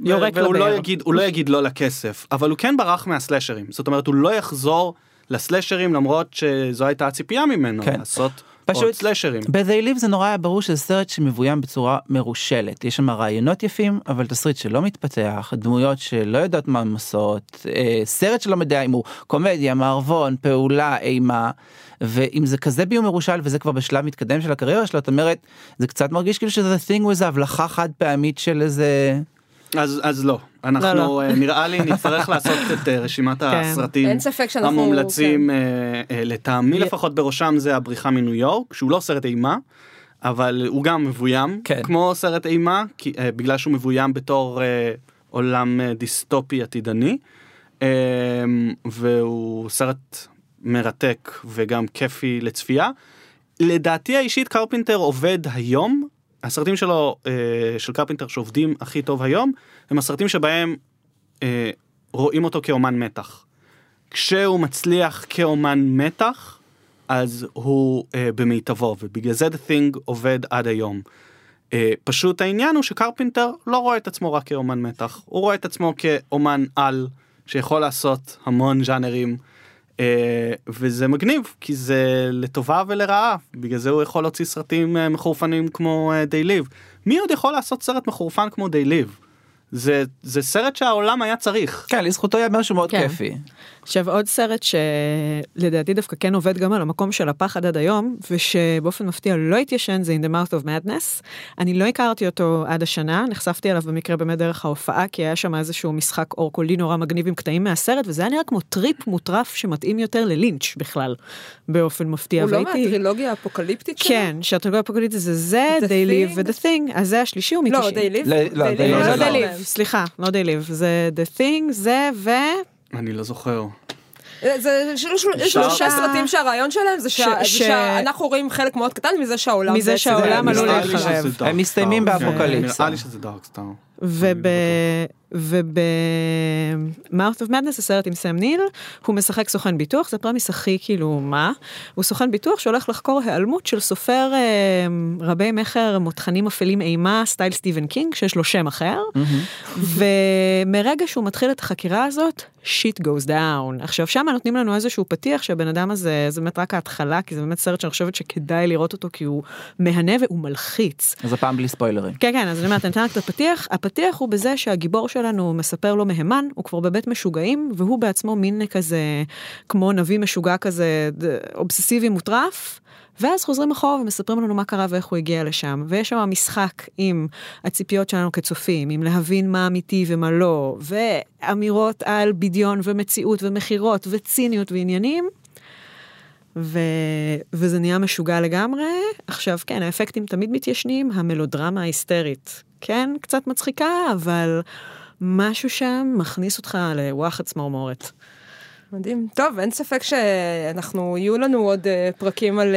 יורק והוא לא לבאר. יגיד הוא לא יגיד לא לכסף אבל הוא כן ברח מהסלאשרים זאת אומרת הוא לא יחזור לסלאשרים למרות שזו הייתה הציפייה ממנו כן. לעשות פשוט- עוד סלאשרים. ב-They Live זה נורא היה ברור שזה סרט שמבוים בצורה מרושלת יש שם רעיונות יפים אבל תסריט שלא מתפתח דמויות שלא יודעות מה הן עושות אה, סרט שלא יודע אם הוא קומדיה מערבון פעולה אימה ואם זה כזה ביום מרושל וזה כבר בשלב מתקדם של הקריירה שלו את אומרת זה קצת מרגיש כאילו שזה thing איזה הבלחה חד פעמית של איזה אז אז לא אנחנו לא. אה, נראה לי נצטרך לעשות את אה, רשימת הסרטים אין ספק שאנחנו... המומלצים אה, אה, לטעמי לפחות בראשם זה הבריחה מניו יורק שהוא לא סרט אימה. אבל הוא גם מבוים כן. כמו סרט אימה כי, אה, בגלל שהוא מבוים בתור אה, עולם אה, דיסטופי עתידני אה, והוא סרט מרתק וגם כיפי לצפייה. לדעתי האישית קרפינטר עובד היום הסרטים שלו אה, של קרפינטר שעובדים הכי טוב היום הם הסרטים שבהם אה, רואים אותו כאומן מתח. כשהוא מצליח כאומן מתח אז הוא אה, במיטבו ובגלל זה The Thing עובד עד היום. אה, פשוט העניין הוא שקרפינטר לא רואה את עצמו רק כאומן מתח הוא רואה את עצמו כאומן על שיכול לעשות המון ז'אנרים. אה, וזה מגניב כי זה לטובה ולרעה בגלל זה הוא יכול להוציא סרטים אה, מחורפנים כמו אה, They Live. מי עוד יכול לעשות סרט מחורפן כמו They Live? זה זה סרט שהעולם היה צריך. כן לזכותו ייאמר שהוא מאוד כן. כיפי. עכשיו עוד סרט שלדעתי דווקא כן עובד גם על המקום של הפחד עד היום ושבאופן מפתיע לא התיישן זה In the Mouth of Madness. אני לא הכרתי אותו עד השנה נחשפתי אליו במקרה באמת דרך ההופעה כי היה שם איזשהו משחק אורקולי נורא מגניב עם קטעים מהסרט וזה היה נראה כמו טריפ מוטרף שמתאים יותר ללינץ' בכלל באופן מפתיע. הוא לא והייתי- מהטרילוגיה האפוקליפטית שלו? כן, שהטרגוליה הפוקליטית זה זה, The They Live Thing? ו-The Thing, אז זה השלישי הוא לא, מ-90. They Live? לא, לא, They Live לא They לא. Live, סליחה, לא They Live, זה The Thing, זה ו... אני לא זוכר. זה שלושה סרטים שהרעיון שלהם זה שאנחנו רואים חלק מאוד קטן מזה שהעולם מזה שהעולם עלול להיחרב. הם מסתיימים. באפוקליפסה. נראה לי שזה דארק סטאר. וב... וב-Mouth of Madness, הסרט עם סם ניל, הוא משחק סוכן ביטוח, זה פרמיס הכי כאילו מה? הוא סוכן ביטוח שהולך לחקור היעלמות של סופר אה, רבי מכר מותחנים אפלים אימה, סטייל סטיבן קינג, שיש לו שם אחר, ומרגע שהוא מתחיל את החקירה הזאת, shit goes down. עכשיו שם נותנים לנו איזשהו פתיח שהבן אדם הזה, זה באמת רק ההתחלה, כי זה באמת סרט שאני חושבת שכדאי לראות אותו כי הוא מהנה והוא מלחיץ. אז הפעם בלי ספוילרים. כן, כן, אז אני אומרת, אני אתן רק את הפתיח. הפתיח הוא בזה שהגיבור שלנו מספר לא מהימן, הוא כבר בבית משוגעים, והוא בעצמו מין כזה, כמו נביא משוגע כזה, אובססיבי מוטרף. ואז חוזרים אחורה ומספרים לנו מה קרה ואיך הוא הגיע לשם. ויש שם משחק עם הציפיות שלנו כצופים, עם להבין מה אמיתי ומה לא, ואמירות על בדיון ומציאות ומכירות וציניות ועניינים. ו... וזה נהיה משוגע לגמרי. עכשיו, כן, האפקטים תמיד מתיישנים, המלודרמה ההיסטרית, כן, קצת מצחיקה, אבל משהו שם מכניס אותך לוואחד צמרמורת. מדהים. טוב, אין ספק שאנחנו, יהיו לנו עוד אה, פרקים על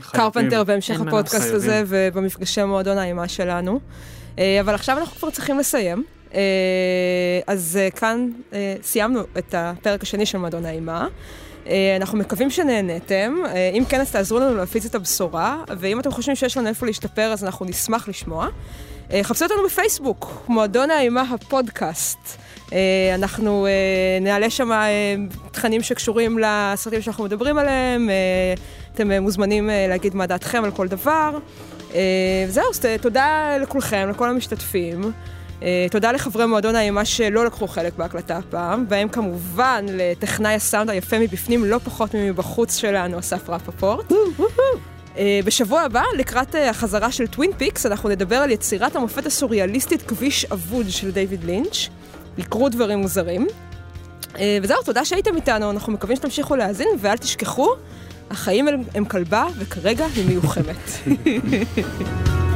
חייבים. קרפנטר בהמשך. הפודקאסט הזה. ובמפגשי מועדון האימה שלנו. אה, אבל עכשיו אנחנו כבר צריכים לסיים. אה, אז אה, כאן אה, סיימנו את הפרק השני של מועדון האימה. אנחנו מקווים שנהניתם, אם כן אז תעזרו לנו להפיץ את הבשורה, ואם אתם חושבים שיש לנו איפה להשתפר אז אנחנו נשמח לשמוע. אה, חפשו אותנו בפייסבוק, מועדון האימה הפודקאסט. אה, אנחנו אה, נעלה שם תכנים שקשורים לסרטים שאנחנו מדברים עליהם, אתם מוזמנים להגיד מה דעתכם על כל דבר. זהו, תודה לכולכם, לכל המשתתפים. תודה לחברי מועדון האימה שלא לקחו חלק בהקלטה הפעם, בהם כמובן לטכנאי הסאונד היפה מבפנים, לא פחות ממבחוץ שלנו, אסף רפפורט. אה, בשבוע הבא, לקראת אה, החזרה של טווין פיקס, אנחנו נדבר על יצירת המופת הסוריאליסטית כביש אבוד של דיוויד לינץ'. יקרו דברים מוזרים. אה, וזהו, תודה שהייתם איתנו, אנחנו מקווים שתמשיכו להאזין, ואל תשכחו, החיים הם- כלבה, וכרגע היא מיוחמת. *laughs*